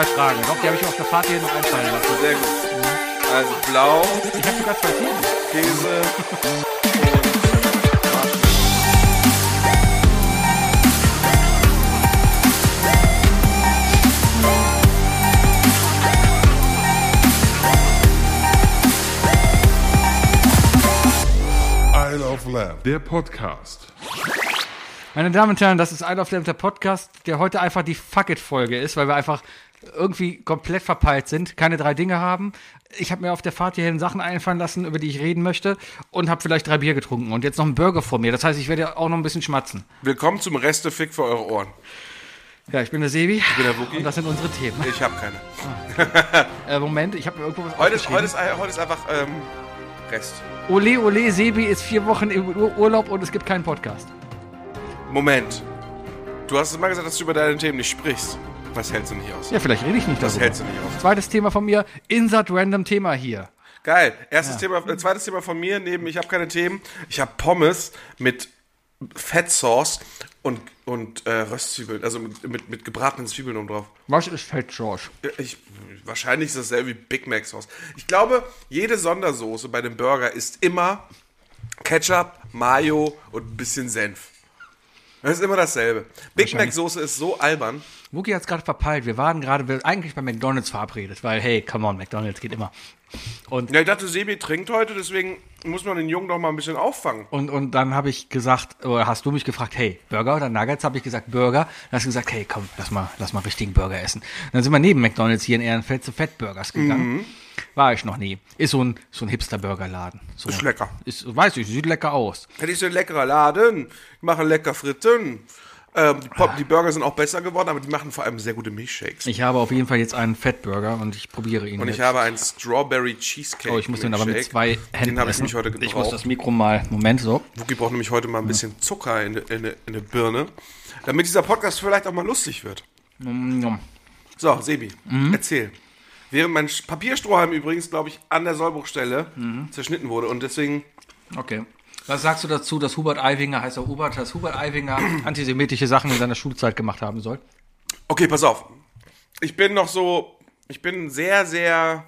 drei Fragen. Doch, die habe ich auf der Fahrt hier noch einfallen lassen. Sehr gut. Also blau, Ich habe sogar zwei Themen. Käse Isle of Lamb, der Podcast. Meine Damen und Herren, das ist Isle of Lamb, der Podcast, der heute einfach die Fuck It-Folge ist, weil wir einfach irgendwie komplett verpeilt sind, keine drei Dinge haben. Ich habe mir auf der Fahrt hierhin Sachen einfallen lassen, über die ich reden möchte und habe vielleicht drei Bier getrunken und jetzt noch einen Burger vor mir. Das heißt, ich werde auch noch ein bisschen schmatzen. Willkommen zum Restefick für eure Ohren. Ja, ich bin der Sebi. Ich bin der Wookie. Und das sind unsere Themen. Ich habe keine. Äh, Moment, ich habe mir irgendwo was Heute ist, heute ist, heute ist einfach ähm, Rest. Ole, ole, Sebi ist vier Wochen im Ur Urlaub und es gibt keinen Podcast. Moment. Du hast immer gesagt, dass du über deine Themen nicht sprichst. Was hältst du nicht aus? Ja, vielleicht rede ich nicht Was darüber. hältst du nicht aus? Zweites Thema von mir, Insert Random Thema hier. Geil. Erstes Thema, äh, zweites Thema von mir, neben ich habe keine Themen. Ich habe Pommes mit Fettsauce und, und äh, Röstzwiebeln, also mit, mit, mit gebratenen Zwiebeln oben drauf. Was ist Fett, George? Ich, wahrscheinlich ist das dasselbe wie Big Mac Sauce. Ich glaube, jede Sondersoße bei dem Burger ist immer Ketchup, Mayo und ein bisschen Senf. Das ist immer dasselbe. Big Mac Soße ist so albern. Wookie hat es gerade verpeilt. Wir waren gerade wir- eigentlich bei McDonalds verabredet, weil, hey, come on, McDonalds geht immer. Und, Ja, ich dachte, Sebi trinkt heute, deswegen muss man den Jungen doch mal ein bisschen auffangen. und, und dann habe ich gesagt, oder hast du mich gefragt, hey, Burger oder Nuggets? Habe ich gesagt, Burger. Dann hast du gesagt, hey, komm, lass mal, lass mal richtigen Burger essen. dann sind wir neben McDonalds hier in Ehrenfeld zu Fettburgers gegangen. Mhm. War ich noch nie. Ist so ein, so ein Hipster-Burgerladen. So, Ist lecker. Ist, weiß ich, sieht lecker aus. Hätte ich so ein leckerer Laden, die machen lecker Fritten. Ähm, die, Pop, die Burger sind auch besser geworden, aber die machen vor allem sehr gute Milchshakes. Ich habe auf jeden Fall jetzt einen Fettburger und ich probiere ihn Und jetzt. ich habe einen Strawberry Cheesecake. oh, ich muss den aber mit zwei Händen Den habe ich mich heute Ich muss das gebraucht. Mikro mal, Moment, so. Wookie braucht nämlich heute mal ein bisschen Zucker in, in, in der Birne, damit dieser Podcast vielleicht auch mal lustig wird. Nom. So, Sebi, Mhm. erzähl. Während mein Papierstrohhalm übrigens, glaube ich, an der Sollbruchstelle Mhm. zerschnitten wurde und deswegen Okay. Was sagst du dazu, dass Hubert Aiwanger, heißt er Hubert, dass Hubert Aiwanger antisemitische Sachen in seiner Schulzeit gemacht haben soll? Okay, pass auf. Ich bin noch so, ich bin sehr, sehr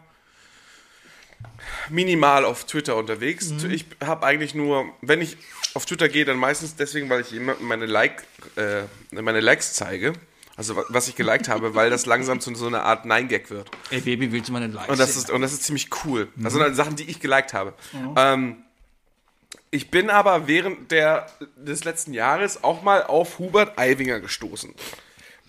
minimal auf Twitter unterwegs. Mhm. Ich habe eigentlich nur, wenn ich auf Twitter gehe, dann meistens deswegen, weil ich jemandem meine, like, äh, meine Likes zeige. Also wa- was ich geliked habe, weil das langsam zu so einer Art Nein-Gag wird. Ey, Baby, willst du mal einen Like Und das ist, und das ist ziemlich cool. Das sind halt Sachen, die ich geliked habe. Ähm, ich bin aber während der, des letzten Jahres auch mal auf Hubert Aiwanger gestoßen.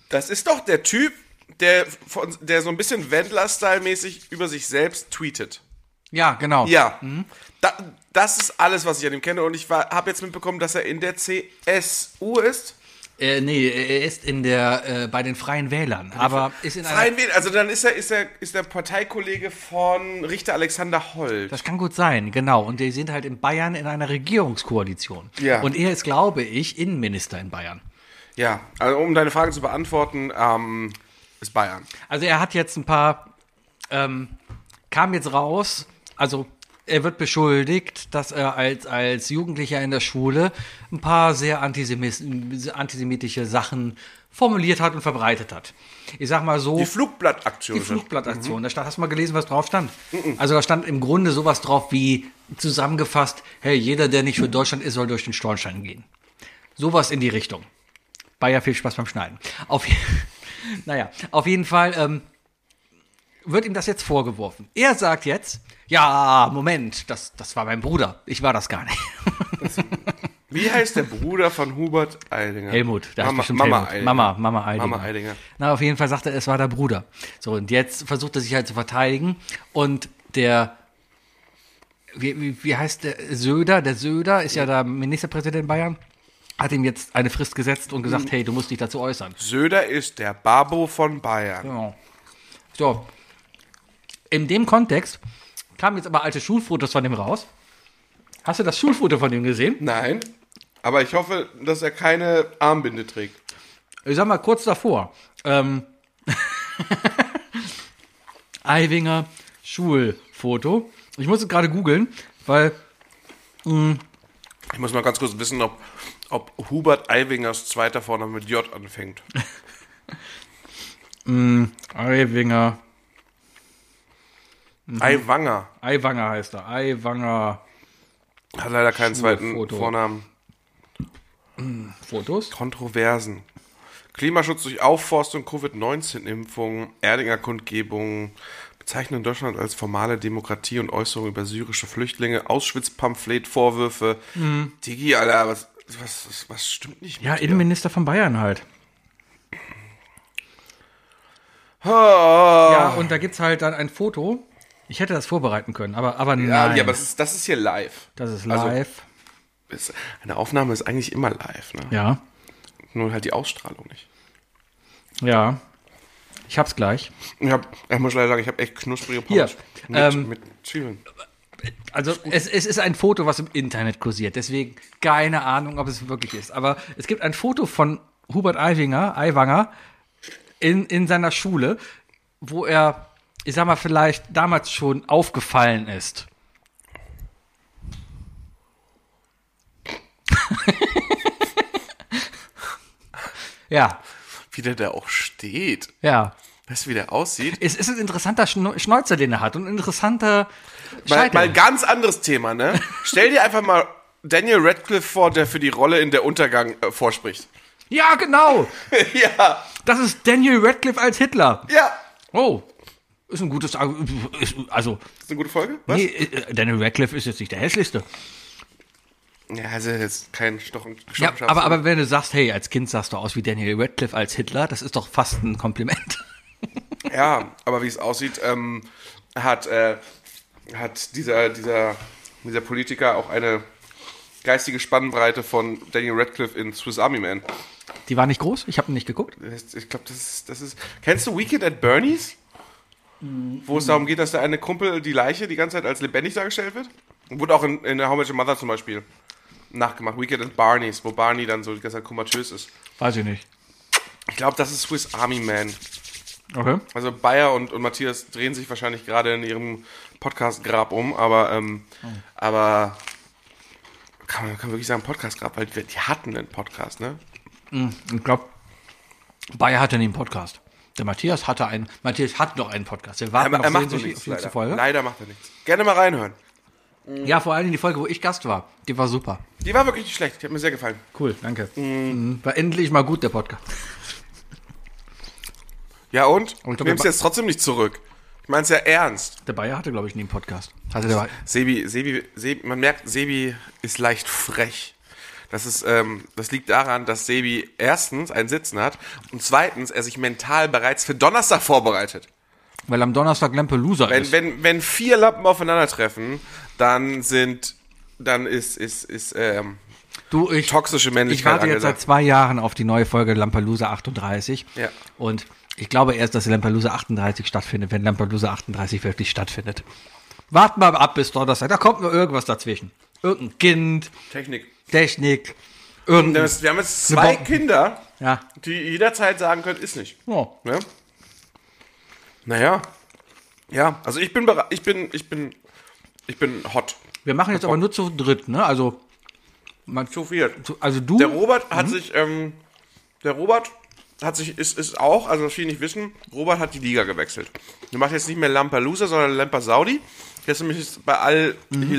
Das ist doch der Typ, der, von, der so ein bisschen Wendler-Style-mäßig über sich selbst tweetet. Ja, genau. Ja, da, das ist alles, was ich an ihm kenne. Und ich habe jetzt mitbekommen, dass er in der CSU ist. Äh, nee, er ist in der, äh, bei den Freien Wählern, aber ist in Freien Wähler. Also dann ist er, ist er ist der Parteikollege von Richter Alexander Holt. das kann gut sein, genau. Und die sind halt in Bayern in einer Regierungskoalition. Ja. Und er ist, glaube ich, Innenminister in Bayern. Ja, also um deine Frage zu beantworten, ähm, ist Bayern. Also er hat jetzt ein paar, ähm, kam jetzt raus, also er wird beschuldigt, dass er als, als Jugendlicher in der Schule ein paar sehr antisemitische Sachen formuliert hat und verbreitet hat. Ich sag mal so. Die Flugblattaktion. Die Flugblattaktion. Da stand, hast du mal gelesen, was drauf stand? Also da stand im Grunde sowas drauf wie zusammengefasst, hey, jeder, der nicht für Deutschland ist, soll durch den Schornstein gehen. Sowas in die Richtung. Bayer, viel Spaß beim Schneiden. Auf, naja, auf jeden Fall ähm, wird ihm das jetzt vorgeworfen. Er sagt jetzt, ja, Moment, das, das war mein Bruder. Ich war das gar nicht. Wie heißt der Bruder von Hubert Eidinger? Helmut, heißt Mama, Mama Helmut. Eidinger. Mama, Mama Eidinger. Mama Eidinger. Na, auf jeden Fall sagt er, es war der Bruder. So, und jetzt versucht er sich halt zu verteidigen. Und der, wie, wie, wie heißt der Söder? Der Söder ist ja der Ministerpräsident in Bayern. Hat ihm jetzt eine Frist gesetzt und Mhm. gesagt, hey, du musst dich dazu äußern. Söder ist der Babo von Bayern. Genau. So. In dem Kontext kamen jetzt aber alte Schulfotos von dem raus. Hast du das Schulfoto von ihm gesehen? Nein, aber ich hoffe, dass er keine Armbinde trägt. Ich sag mal kurz davor. Ähm, Aiwinger Schulfoto. Ich muss es gerade googeln, weil Ich muss mal ganz kurz wissen, ob, ob Hubert Aiwingers zweiter Vorname mit J anfängt. Aiwanger. Eiwanger heißt er. Eiwanger. Hat leider keinen zweiten Foto. Vornamen. Fotos? Kontroversen. Klimaschutz durch Aufforstung, Covid-19-Impfung, Erdinger Kundgebung, Bezeichnung Deutschland als formale Demokratie und Äußerung über syrische Flüchtlinge, Auschwitz-Pamphlet, Vorwürfe. Digi, Alter, was, was, was, stimmt nicht Ja? Innenminister von Bayern halt. Ja, und da gibt's halt dann ein Foto. Ich hätte das vorbereiten können, aber, aber nein. Ja, ja, aber das ist, das ist hier live. das ist also- live. Ist, eine Aufnahme ist eigentlich immer live, ne? ja, Nur halt die Ausstrahlung nicht. ja. Ich hab's gleich. Ich, hab, ich muss leider sagen, ich habe echt knusprige Pommes mit, ähm, mit Zwiebeln. Also es, es ist ein Foto, was im Internet kursiert. Deswegen keine Ahnung, ob es wirklich ist. Aber es gibt ein Foto von Hubert Aiwanger in, in seiner Schule, wo er, ich sag mal, vielleicht damals schon aufgefallen ist. ja, Wie der da auch steht. ja. Weißt du, wie der aussieht? Es ist ein interessanter Schnäuzer, den er hat und ein interessanter Mal, Scheitel. mal ganz anderes Thema, ne? Stell dir einfach mal Daniel Radcliffe vor, der für die Rolle in der Untergang äh, vorspricht. ja, genau. ja, Das ist Daniel Radcliffe als Hitler. ja. Oh, ist ein gutes ist, Also, Ist eine gute Folge? Was? nee, äh, Daniel Radcliffe ist jetzt nicht der hässlichste. Ja, also jetzt kein Stochen. Ja, aber, aber wenn du sagst, hey, als Kind sahst du aus wie Daniel Radcliffe als Hitler, das ist doch fast ein Kompliment. Ja, aber wie es aussieht, ähm, hat, äh, hat dieser, dieser, dieser Politiker auch eine geistige Spannbreite von Daniel Radcliffe in Swiss Army Man. Die war nicht groß, ich habe nicht geguckt. Ich glaube, das ist, das ist. Kennst du Weekend at Bernie's? Wo es darum geht, dass der eine Kumpel die Leiche die ganze Zeit als lebendig dargestellt wird? Wurde auch in, in How Much Mother zum Beispiel nachgemacht. Weekend at Barney's, wo Barney dann so die ganze Zeit komatös ist. Weiß ich nicht. Ich glaube, das ist Swiss Army Man. Okay. Also Bayer und, und Matthias drehen sich wahrscheinlich gerade in ihrem Podcast-Grab um, aber, ähm, aber kann man kann wirklich sagen Podcast-Grab, weil die, die hatten einen Podcast, ne? Ich glaube, Bayer hatte nie einen Podcast. Der Matthias hatte einen, Matthias hat noch einen Podcast. Wir warten Er, noch er macht noch sehnsüchtig nichts, auf leider. Folge. Leider macht er nichts. Gerne mal reinhören. Ja, vor allem die Folge, wo ich Gast war. Die war super. Die war wirklich nicht schlecht, die hat mir sehr gefallen. Cool, danke. Mhm. War endlich mal gut, der Podcast. Ja und? glaub, Du nimmst jetzt trotzdem nicht zurück. Ich mein's ja ernst. Der Bayer hatte, glaube ich, nie einen Podcast. Hatte der Sebi, Sebi, Sebi, man merkt, Sebi ist leicht frech. Das ist, ähm, das liegt daran, dass Sebi erstens einen Sitzen hat und zweitens er sich mental bereits für Donnerstag vorbereitet. Weil am Donnerstag Lampelusa Wenn, ist. wenn, wenn vier Lampen aufeinandertreffen, dann sind, dann ist, ist, ist, ähm, Du, ich, toxische ich Männlichkeit warte jetzt seit zwei Jahren auf die neue Folge Lampelusa 38. Ja. Und ich glaube erst, dass Lampelusa 38 stattfindet, wenn Lampelusa 38 wirklich stattfindet. Warten wir ab bis Donnerstag. Da kommt nur irgendwas dazwischen. Irgendein Kind, Technik. Technik, Wir haben irgendein. jetzt- wir haben jetzt zwei. Kinder, Ja. die jederzeit sagen können, ist nicht. ja. Ne? Naja. Ja, also ich bin bereit, ich bin, ich bin, ich bin hot. Wir machen jetzt aber nur zu dritt, ne? Also, man, Zu viel. zu- also du. Der Robert Mhm. hat sich, ähm, der Robert hat sich, ist, ist auch, also was viele nicht wissen, Robert hat die Liga gewechselt. Der macht jetzt nicht mehr Lampelusa, sondern Lampa Saudi. Der ist nämlich bei Al Mhm.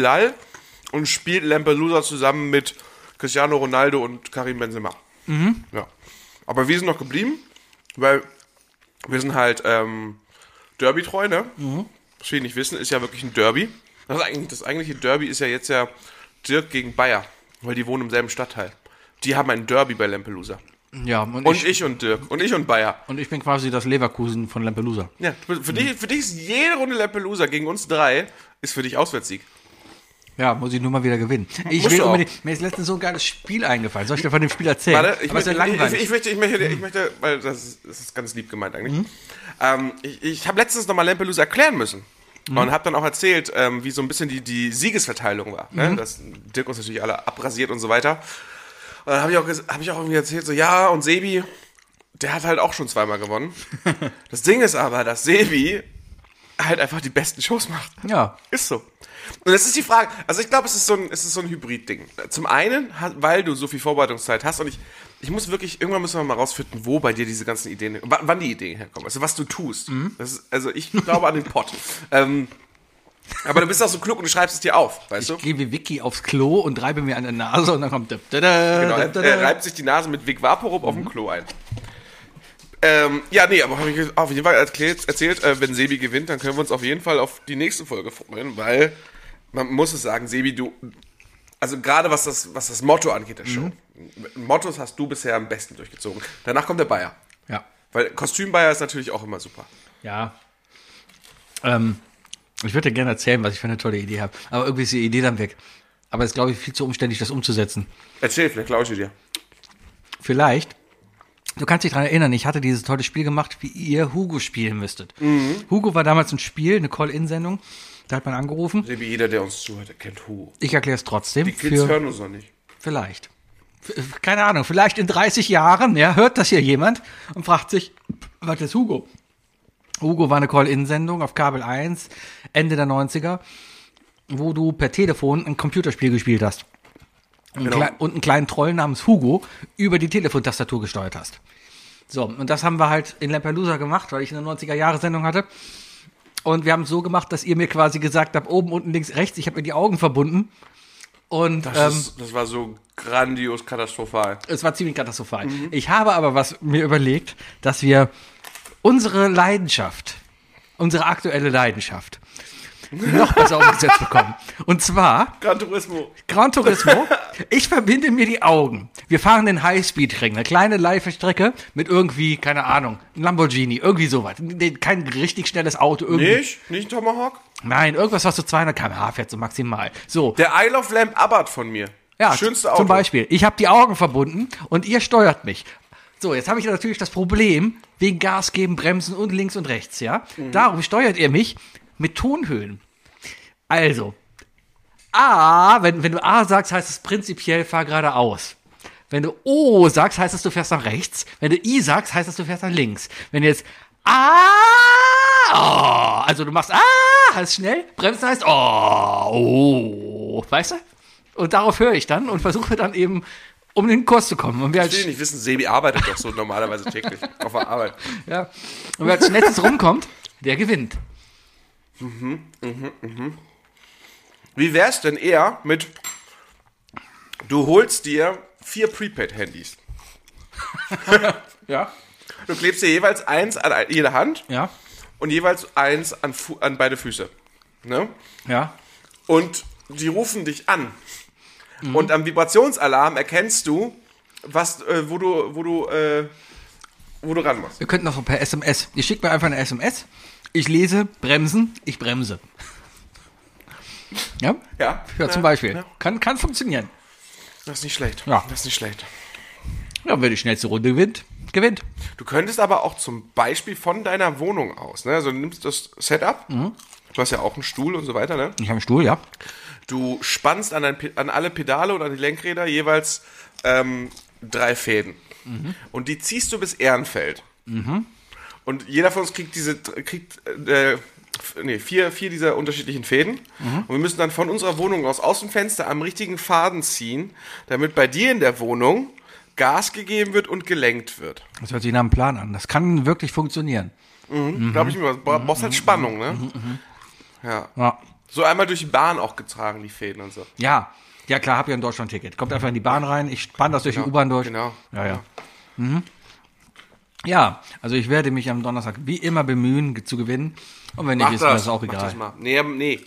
Und spielt Lampelusa zusammen mit Cristiano Ronaldo und Karim Benzema. Mhm. Ja. Aber wir sind noch geblieben, weil wir sind halt ähm, Derby-treu, ne? Mhm. Was viele nicht wissen, ist ja wirklich ein Derby. Das, eigentlich, das eigentliche Derby ist ja jetzt ja Dirk gegen Bayer, weil die wohnen im selben Stadtteil. Die haben ein Derby bei Lampelusa. ja, und, Und ich, ich, und Dirk. Und ich und Bayer. und ich bin quasi das Leverkusen von Lampelusa. Ja, für, dich, für dich ist jede Runde Lampelusa gegen uns drei, ist für dich Auswärtssieg. Ja, muss ich nur mal wieder gewinnen. Ich will unbedingt, mir ist letztens so ein geiles Spiel eingefallen. Soll ich dir von dem Spiel erzählen? Warte, ich möchte, ich, ich, möchte, ich, möchte, ich möchte, weil das ist, das ist ganz lieb gemeint eigentlich. Ähm, ich ich habe letztens nochmal Lampelusa erklären müssen. Und habe dann auch erzählt, ähm, wie so ein bisschen die, die Siegesverteilung war. Ne? Dass Dirk uns natürlich alle abrasiert und so weiter. Und dann habe ich, auch hab ich auch irgendwie erzählt, so ja, und Sebi, der hat halt auch schon zweimal gewonnen. das Ding ist aber, dass Sebi halt einfach die besten Shows macht. ja. Ist so. Und das ist die Frage, also ich glaube, es ist so ein, es ist so ein Hybrid-Ding. Zum einen, weil du so viel Vorbereitungszeit hast und ich, ich muss wirklich, irgendwann müssen wir mal rausfinden, wo bei dir diese ganzen Ideen, wa- wann die Ideen herkommen, also was du tust. Das ist, also ich glaube an den Pott. ähm, aber du bist auch so klug und du schreibst es dir auf, weißt du? Ich gehe wie Vicky aufs Klo und reibe mir an der Nase und dann kommt. Da, da, da, Genau, er, er reibt sich die Nase mit Vic Vaporub auf dem Klo ein. Ähm, ja, nee, aber habe ich auf jeden Fall erzählt, erzählt äh, wenn Sebi gewinnt, dann können wir uns auf jeden Fall auf die nächste Folge freuen, weil man muss es sagen, Sebi, du, also gerade was das, was das Motto angeht der Show, Mottos hast du bisher am besten durchgezogen. Danach kommt der Bayer. Ja. Weil Kostüm-Bayer ist natürlich auch immer super. Ja. Ähm, ich würde dir gerne erzählen, was ich für eine tolle Idee habe. Aber irgendwie ist die Idee dann weg. Aber es ist, glaube ich, viel zu umständlich, das umzusetzen. Erzähl, vielleicht klaue ich dir. Vielleicht. Du kannst dich daran erinnern, ich hatte dieses tolle Spiel gemacht, wie ihr Hugo spielen müsstet. Mhm. Hugo war damals ein Spiel, eine Call-In-Sendung. Da hat man angerufen. Sebi, jeder, der uns zuhört, kennt Hugo. Ich erkläre es trotzdem. Die Kids für, hören uns noch nicht. Vielleicht. F- Keine Ahnung, vielleicht in 30 Jahren, ja, hört das hier jemand und fragt sich, was ist Hugo? Hugo war eine Call-In-Sendung auf Kabel 1, Ende der 90er, wo du per Telefon ein Computerspiel gespielt hast. Und, Genau. und einen kleinen Troll namens Hugo über die Telefontastatur gesteuert hast. So, und das haben wir halt in Lampelusa gemacht, weil ich eine 90er-Jahre-Sendung hatte. Und wir haben es so gemacht, dass ihr mir quasi gesagt habt, oben, unten, links, rechts, ich habe mir die Augen verbunden. Und Das, ähm, ist, das war so grandios katastrophal. es war ziemlich katastrophal. Ich habe aber was mir überlegt, dass wir unsere Leidenschaft, unsere aktuelle Leidenschaft, noch besser umgesetzt bekommen. Und zwar Gran Turismo. Gran Turismo. Ich verbinde mir die Augen. Wir fahren den Highspeed-Ring, eine kleine Live-Strecke mit irgendwie, keine Ahnung, ein Lamborghini, irgendwie sowas. Kein richtig schnelles Auto, irgendwie. Nicht? Nicht ein Tomahawk? Nein, irgendwas, was so 200 km/h fährt, so maximal. So. Der Isle of Lamp Abarth von mir. Ja, Schönste Auto. zum Beispiel. Ich habe die Augen verbunden und ihr steuert mich. So, jetzt habe ich natürlich das Problem, wegen Gas geben, Bremsen und links und rechts, ja. Darum steuert ihr mich mit Tonhöhen. Also, A, wenn, wenn du A sagst, heißt es prinzipiell fahr geradeaus. Wenn du O sagst, heißt es, du fährst nach rechts. Wenn du I sagst, heißt es, du fährst nach links. Wenn du jetzt A, oh, also du machst A, heißt schnell, bremsen heißt oh, oh, weißt du? Und darauf höre ich dann und versuche dann eben, um in den Kurs zu kommen. Und wer Ich will nicht wissen, Sebi arbeitet doch so normalerweise täglich auf der Arbeit. ja, und wer als schnellstes rumkommt, der gewinnt. Wie wär's denn eher mit, du holst dir vier Prepaid-Handys. Ja. Du klebst dir jeweils eins an jede Hand Ja. und jeweils eins an, Fu an beide Füße. Ne? Ja. Und die rufen dich an. Und am Vibrationsalarm erkennst du, was, äh, wo du, wo du, äh, wo du ran musst. Wir könnten noch per SMS. Ihr schickt mir einfach eine SMS. Ich lese, bremsen, ich bremse. Ja? Ja? Ja, zum Beispiel. Kann, kann funktionieren. Das ist nicht schlecht. Ja. Das ist nicht schlecht. Ja, wer die schnellste Runde gewinnt, gewinnt. Du könntest aber auch zum Beispiel von deiner Wohnung aus, ne? Also du nimmst das Setup, du hast ja auch einen Stuhl und so weiter, ne? Ich habe einen Stuhl, ja. Du spannst an, dein, an alle Pedale und an die Lenkräder jeweils ähm, drei Fäden. Und die ziehst du bis Ehrenfeld. Und jeder von uns kriegt diese, kriegt, äh, nee, vier, vier dieser unterschiedlichen Fäden. Und wir müssen dann von unserer Wohnung aus, aus dem Fenster am richtigen Faden ziehen, damit bei dir in der Wohnung Gas gegeben wird und gelenkt wird. Das hört sich nach einem Plan an. Das kann wirklich funktionieren. Glaube ich mir, du brauchst halt Spannung, ne? Ja. Ja. So einmal durch die Bahn auch getragen, die Fäden und so. Ja. Ja, klar, hab ja ein Deutschland-Ticket. Kommt einfach in die Bahn rein, ich spann das durch die U-Bahn durch. Genau. Ja, ja. Mhm. Ja, also ich werde mich am Donnerstag wie immer bemühen, zu gewinnen. Und wenn nicht, ist mir das auch Mach egal. das mal. Nee, nee.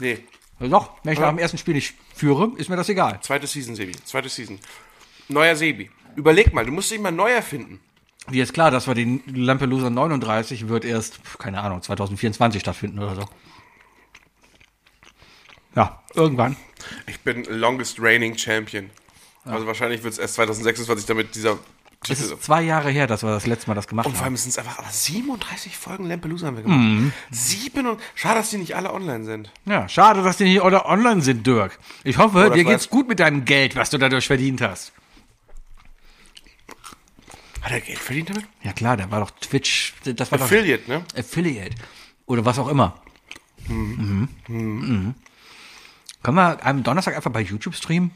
Nee. Doch, wenn ich nach dem ersten Spiel nicht führe, ist mir das egal. Zweite Season, Sebi. Zweite Season. Neuer Sebi. Überleg mal, du musst dich mal neu erfinden. Wie ist klar, dass wir den Lampelusa 39 wird erst, keine Ahnung, 2024 stattfinden oder so. Ja, irgendwann. Ich bin longest reigning Champion. Also wahrscheinlich wird es erst 2026 damit dieser Es ist zwei Jahre her, dass wir das letzte Mal das gemacht Und vor haben. allem sind es einfach aber 37 Folgen Lampelusa haben wir gemacht. Sieben und schade, dass die nicht alle online sind. Ja, schade, dass die nicht oder online sind, Dirk. Ich hoffe, das dir geht's gut mit deinem Geld, was du dadurch verdient hast. Hat er Geld verdient damit? Ja klar, der war doch Twitch, das war Affiliate, ne? doch Affiliate. Oder was auch immer. Mhm. Mhm. Können wir am Donnerstag einfach bei YouTube streamen?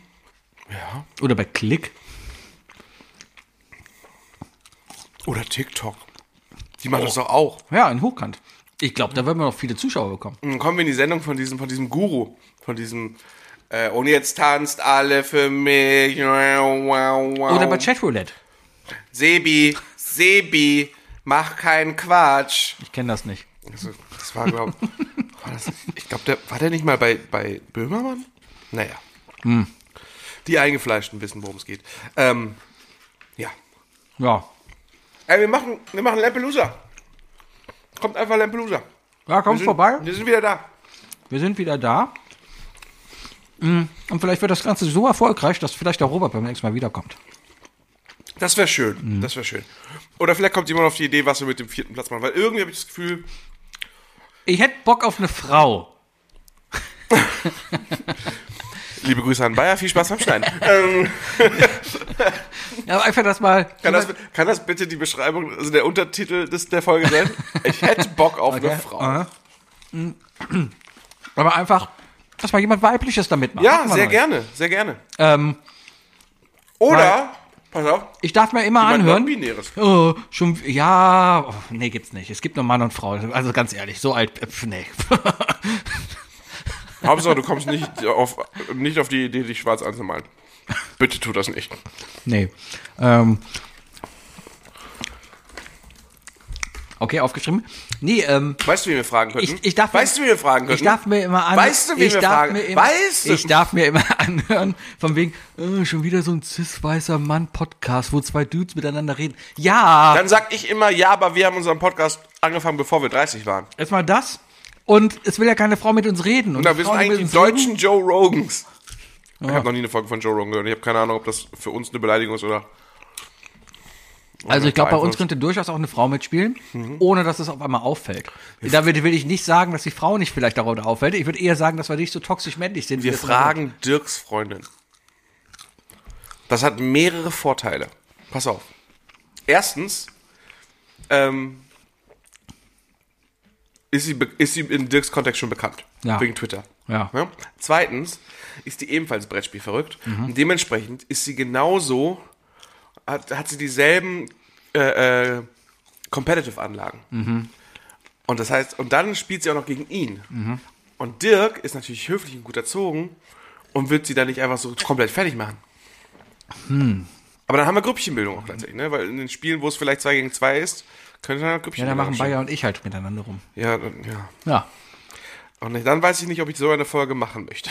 Ja. Oder bei Click? Oder TikTok. Die machen das doch auch. Ja, in Hochkant. Ich glaube, da werden wir noch viele Zuschauer bekommen. Dann kommen wir in die Sendung von diesem, von diesem Guru, von diesem, äh, und jetzt tanzt alle für mich. Oder bei Chatroulette. Sebi, Sebi, mach keinen Quatsch. Ich kenne das nicht. Also, das war, glaube ich glaube, der, war der nicht mal bei, bei Böhmermann? Naja. Die Eingefleischten wissen, worum es geht. Ähm, ja. Ja. Ey, wir machen, wir machen Lampelusa. Kommt einfach Lampelusa. Ja, Wir sind, vorbei. Wir sind wieder da. Wir sind wieder da. Mm, Und vielleicht wird das Ganze so erfolgreich, dass vielleicht der Robert beim nächsten Mal wiederkommt. Das wäre schön. Das wäre schön. Oder vielleicht kommt jemand auf die Idee, was wir mit dem vierten Platz machen. Weil irgendwie habe ich das Gefühl, Ich hätte Bock auf eine Frau. liebe Grüße an Bayer, viel Spaß beim Schneiden. aber einfach das mal. kann, das, kann das bitte die Beschreibung, also der Untertitel des, der Folge sein? Ich hätte Bock auf eine Okay. Frau. Aha. Mm. Aber einfach, dass mal jemand Weibliches damit macht. Ja, sehr gerne, sehr gerne. Ähm, Oder, pass auf, ich darf mir immer anhören. Non-Binäres. Oh, schon, ja, oh, nee, gibt's nicht. Es gibt nur Mann und Frau. Also ganz ehrlich, so alt, äh, pf, nee. Hauptsache, du kommst nicht auf, nicht auf die Idee, dich schwarz anzumalen. Bitte tu das nicht. nee. Ähm. Okay, aufgeschrieben. Nee, ähm, Weißt du, wie wir fragen könnten? ich, ich darf weißt du, wie wir fragen könnten? Ich darf mir immer an, Weißt du, wie ich wir darf fragen? Mir immer, Weißt du? Ich darf mir immer anhören, von wegen, äh, schon wieder so ein cis-weißer Mann-Podcast, wo zwei Dudes miteinander reden. Ja, Dann sag ich immer, ja, aber wir haben unseren Podcast angefangen, bevor wir 30 waren. erstmal das. Und es will ja keine Frau mit uns reden. Und Na, wir sind eigentlich die uns reden- deutschen Joe Rogans. Ich habe noch nie eine Folge von Joe Rogan gehört. Ich habe keine Ahnung, ob das für uns eine Beleidigung ist oder. Also ich glaube, bei uns könnte durchaus auch eine Frau mitspielen, Mhm. ohne dass es auf einmal auffällt. Damit will ich nicht sagen, dass die Frau nicht vielleicht darunter auffällt. Ich würde eher sagen, dass wir nicht so toxisch männlich sind. Wir fragen Dirks Freundin. Das hat mehrere Vorteile. Pass auf. Erstens, ähm, ist sie, ist sie in Dirks Kontext schon bekannt. Ja. Wegen Twitter. Ja. Ja? Zweitens ist die ebenfalls Brettspiel verrückt. Und dementsprechend ist sie genauso, hat, hat sie dieselben äh, äh, Competitive-Anlagen. Und das heißt, und dann spielt sie auch noch gegen ihn. Und Dirk ist natürlich höflich und gut erzogen und wird sie dann nicht einfach so komplett fertig machen. Aber dann haben wir Grüppchenbildung auch tatsächlich, ne? Weil in den Spielen, wo es vielleicht 2 gegen 2 ist, könnte dann Ja, Grüppchenbildung dann machen. Bayer und ich halt miteinander rum. Ja, ja. Ja, Und dann weiß ich nicht, ob ich so eine Folge machen möchte.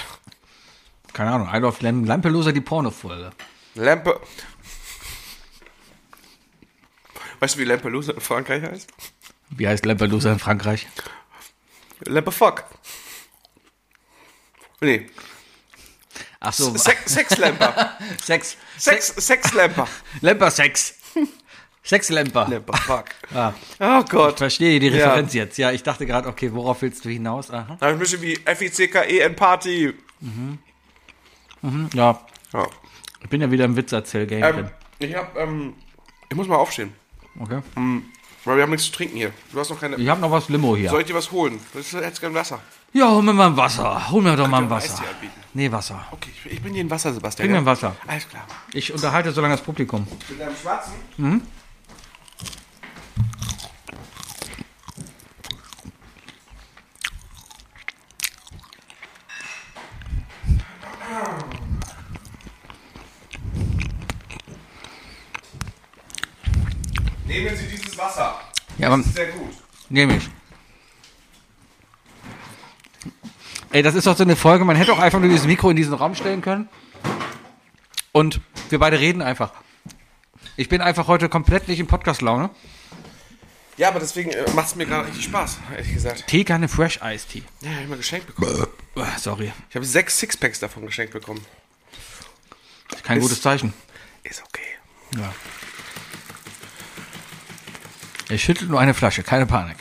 keine Ahnung. I love Lamp Lampelosa, die Porno-Folge. Lampe. Weißt du, wie Lampelusa in Frankreich heißt? Wie heißt Lampelosa in Frankreich? Lampe fuck. Nee, Ach so, Sex, Sexlamper. Sex. Sex, Sexlamper. Lemper-Sex. Sexlemper. Lampe fuck. Ah, Oh Gott. verstehe die Ja. Referenz jetzt. Ja, ich dachte gerade, okay, worauf willst du hinaus? Aha. Da ein bisschen wie F-I-C-K-E-N Party. Ja, Ja. ich bin ja wieder im Witzerzähl-Game Ähm, ich hab, ähm, ich muss mal aufstehen, Okay. weil wir haben nichts zu trinken hier. Du hast noch keine. Ich habe noch was Limo hier. Soll ich dir was holen? Das ist jetzt kein Wasser. Ja, hol mir mal ein Wasser. Hol mir doch mal ein dir Wasser. Nee, Wasser. Okay, ich, ich bin hier in Wasser, Sebastian. Bring mir ja? ein Wasser. Alles klar. Ich unterhalte so lange das Publikum. Mit deinem Schwarzen? Nehmen Sie dieses Wasser. Ja, aber Das ist sehr gut. nehme ich. Ey, das ist doch so eine Folge, man hätte auch einfach nur dieses Mikro in diesen Raum stellen können. Und wir beide reden einfach. Ich bin einfach heute komplett nicht in Podcast-Laune. Ja, aber deswegen äh, macht es mir gerade richtig Spaß, ehrlich gesagt. Tee, keine Fresh Ice Tea. Ja, hab ich mal geschenkt bekommen. Ah, Sorry, Ich habe sechs Sixpacks davon geschenkt bekommen. kein Ist- gutes Zeichen. Ist okay. Ja. Ich schüttel nur eine Flasche, keine Panik.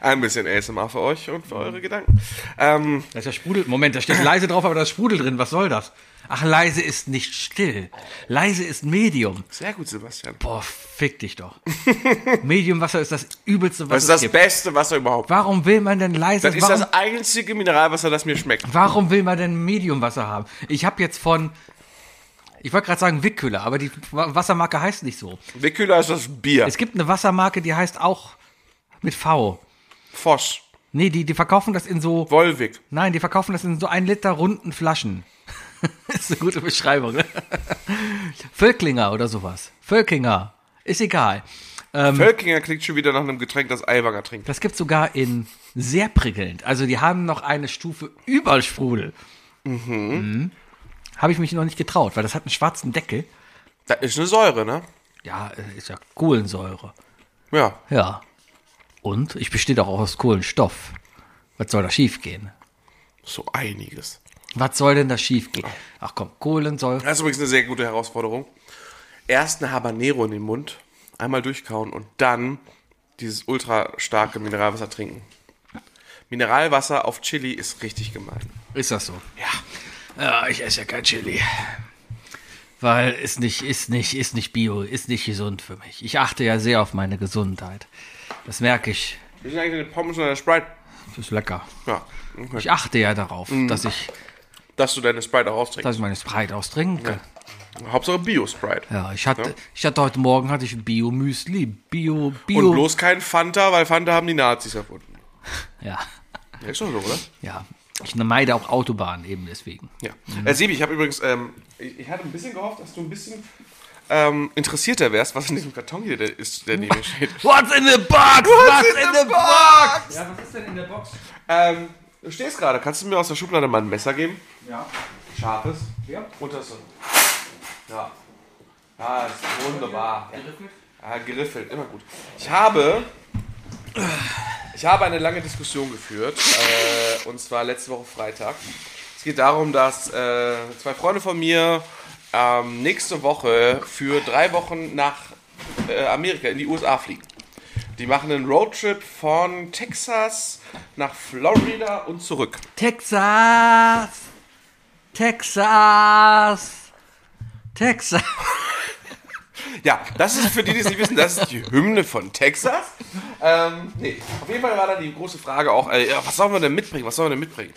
Ein bisschen ASMR für euch und für eure Gedanken. Ähm, Da ist ja Sprudel. Moment, da steht leise drauf, aber da ist Sprudel drin. Was soll das? Ach, leise ist nicht still. Leise ist Medium. sehr gut, Sebastian. Boah, fick dich doch. Mediumwasser ist das übelste, was Das ist das gibt. beste Wasser überhaupt. Warum will man denn leise? Das ist warum, das einzige Mineralwasser, das mir schmeckt. warum will man denn Mediumwasser haben? Ich habe jetzt von Ich wollte gerade sagen Wickkühler, aber die Wa- Wassermarke heißt nicht so. Wickkühler ist das Bier. Es gibt eine Wassermarke, die heißt auch mit V. Fosch. Nee, die, die verkaufen das in so. Wolwig. Nein, die verkaufen das in so ein Liter runden Flaschen. ist eine gute Beschreibung, ne? Völklinger oder sowas. Völkinger. Ist egal. Ähm, Völkinger klingt schon wieder nach einem Getränk, das Aiwanger trinkt. Das gibt's sogar in sehr prickelnd. Also die haben noch eine Stufe über Sprudel. Mhm. Habe ich mich noch nicht getraut, weil das hat einen schwarzen Deckel. Das ist eine Säure, ne? Ja, äh, ist ja Kohlensäure. Ja. Ja. Und ich bestehe doch auch aus Kohlenstoff. Was soll da schiefgehen? So einiges. Was soll denn da schiefgehen? Ach komm, Kohlensäure. Das ist übrigens eine sehr gute Herausforderung. Erst eine Habanero in den Mund, einmal durchkauen und dann dieses ultra starke Mineralwasser trinken. Mineralwasser auf Chili ist richtig gemein. Ist das so? Ja. Ja, ich esse ja kein Chili. Weil ist nicht, ist nicht, ist nicht bio, ist nicht gesund für mich. Ich achte ja sehr auf meine Gesundheit. Das merke ich. Wie sind eigentlich eine Pommes oder eine Sprite? Das ist lecker. Ja. Okay. Ich achte ja darauf, dass ich, Dass du deine Sprite auch austrinkst. dass ich meine Sprite austrinke. Hauptsache Bio-Sprite. Ja, ich hatte, Ja. ich hatte heute Morgen hatte ich ein Bio-Müsli, Bio, Bio. Und bloß kein Fanta, weil Fanta haben die Nazis erfunden. Ja, Ja, ist doch so, oder? ja. Ich meide auch Autobahnen eben deswegen. Ja. Äh, Sebi, ich habe übrigens, ähm, ich, ich hatte ein bisschen gehofft, dass du ein bisschen ähm, interessierter wärst, was in diesem Karton hier der ist, der neben mir steht. What's in the box? What's, in, the box? Ja, was ist denn in der Box? Ähm, du stehst gerade, kannst du mir aus der Schublade mal ein Messer geben? Ja. Scharfes. Ja. Und das so. Ja. Ja, ist wunderbar. Ja, geriffelt, immer gut. Ich habe, ich habe eine lange Diskussion geführt, äh, und zwar letzte Woche Freitag. Es geht darum, dass äh, zwei Freunde von mir ähm, nächste Woche für drei Wochen nach äh, Amerika, in die USA fliegen. Die machen einen Roadtrip von Texas nach Florida und zurück. Texas. Texas. Texas. Ja, das ist für die, die es nicht wissen, das ist die Hymne von Texas. Ähm, nee, auf jeden Fall war da die große Frage auch, äh, ja, was sollen wir denn mitbringen? Was sollen wir denn mitbringen?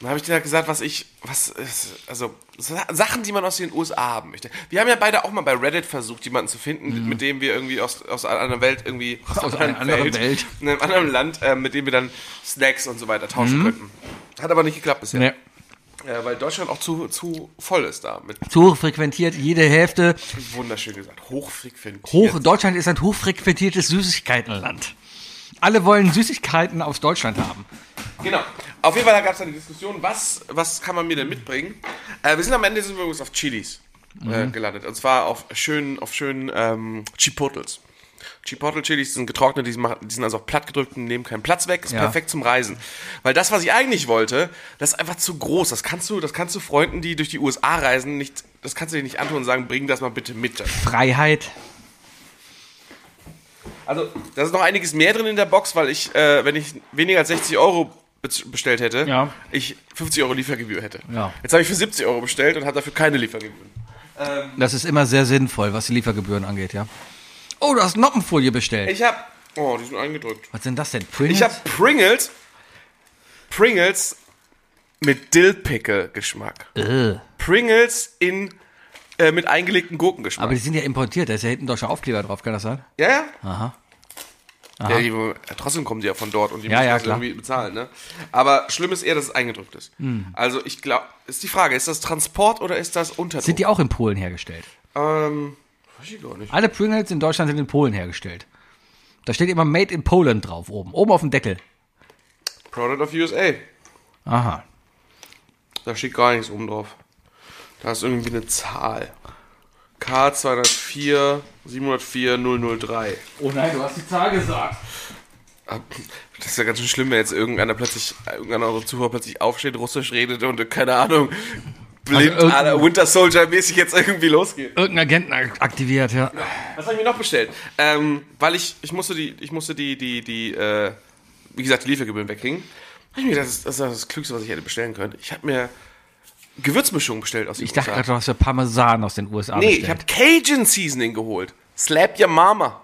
Dann habe ich dir halt gesagt, was ich, was ist, also Sa- Sachen, die man aus den USA haben möchte. Wir haben ja beide auch mal bei Reddit versucht, jemanden zu finden, mit dem wir irgendwie aus, aus einer anderen Welt irgendwie, aus, einer anderen Welt. in einem anderen Land, äh, mit dem wir dann Snacks und so weiter tauschen könnten. Hat aber nicht geklappt bisher. Nee. Äh, weil Deutschland auch zu, zu voll ist da. Mit Zu frequentiert jede Hälfte. wunderschön gesagt. Hochfrequentiert. Hoch, Deutschland ist ein hochfrequentiertes Süßigkeitenland. Alle wollen Süßigkeiten aus Deutschland haben. Genau. Auf jeden Fall gab es dann die Diskussion, was, was kann man mir denn mitbringen? Äh, wir sind am Ende sind wir übrigens auf Chilis äh, gelandet. Und zwar auf schönen, auf schönen ähm, Chipotles. Chipotle Chilis sind getrocknet, die, machen, die sind also auch platt gedrückt und nehmen keinen Platz weg. Ist Ja. perfekt zum Reisen. Weil das, was ich eigentlich wollte, das ist einfach zu groß. Das kannst du, das kannst du Freunden, die durch die USA reisen, nicht, das kannst du dir nicht antun und sagen, bring das mal bitte mit. Freiheit. Also, da ist noch einiges mehr drin in der Box, weil ich, äh, wenn ich weniger als 60 Euro be- bestellt hätte, Ja. ich 50 Euro Liefergebühr hätte. Ja. Jetzt habe ich für 70 Euro bestellt und habe dafür keine Liefergebühren. Das ist immer sehr sinnvoll, was die Liefergebühren angeht, ja. Oh, du hast Noppenfolie bestellt. Ich habe, oh, die sind eingedrückt. was sind das denn? Pringles? Ich habe Pringles, Pringles mit Dill-Pickle-Geschmack. Äh, Pringles in, äh, mit eingelegten Gurkengeschmack. aber die sind ja importiert, da ist ja hinten schon Aufkleber drauf, kann das sein? ja, ja. Aha. Ja, die, trotzdem kommen die ja von dort und die Ja, müssen ja, das klar. Irgendwie bezahlen, ne? Aber schlimm ist eher, dass es eingedrückt ist. Also ich glaube, ist die Frage, ist das Transport oder ist das Unterdruck? Sind die auch in Polen hergestellt? Ähm, weiß ich gar nicht. Alle Pringles in Deutschland sind in Polen hergestellt. Da steht immer Made in Poland drauf oben, oben auf dem Deckel. Product of USA. Aha. Da steht gar nichts oben drauf. Da ist irgendwie eine Zahl. K204 704 003. Oh nein, du hast die Zahl gesagt. Das ist ja ganz schön schlimm, wenn jetzt irgendeiner plötzlich, irgendeiner unserer Zuhörer plötzlich aufsteht, Russisch redet und keine Ahnung, blind, Also la Winter Soldier mäßig jetzt irgendwie losgeht. Irgendein Agenten ak- aktiviert, ja. Was habe ich mir noch bestellt? Ähm, weil ich, ich musste die, ich musste die, die, die, äh, wie gesagt, die Liefergebühren wegkriegen. Hab ich mir gedacht, das ist, das ist das Klügste, was ich hätte bestellen können. Ich habe mir Gewürzmischung bestellt aus den Ich dachte USA. gerade, du hast ja Parmesan aus den USA Nee, bestellt. ich habe Cajun Seasoning geholt. Slap your mama.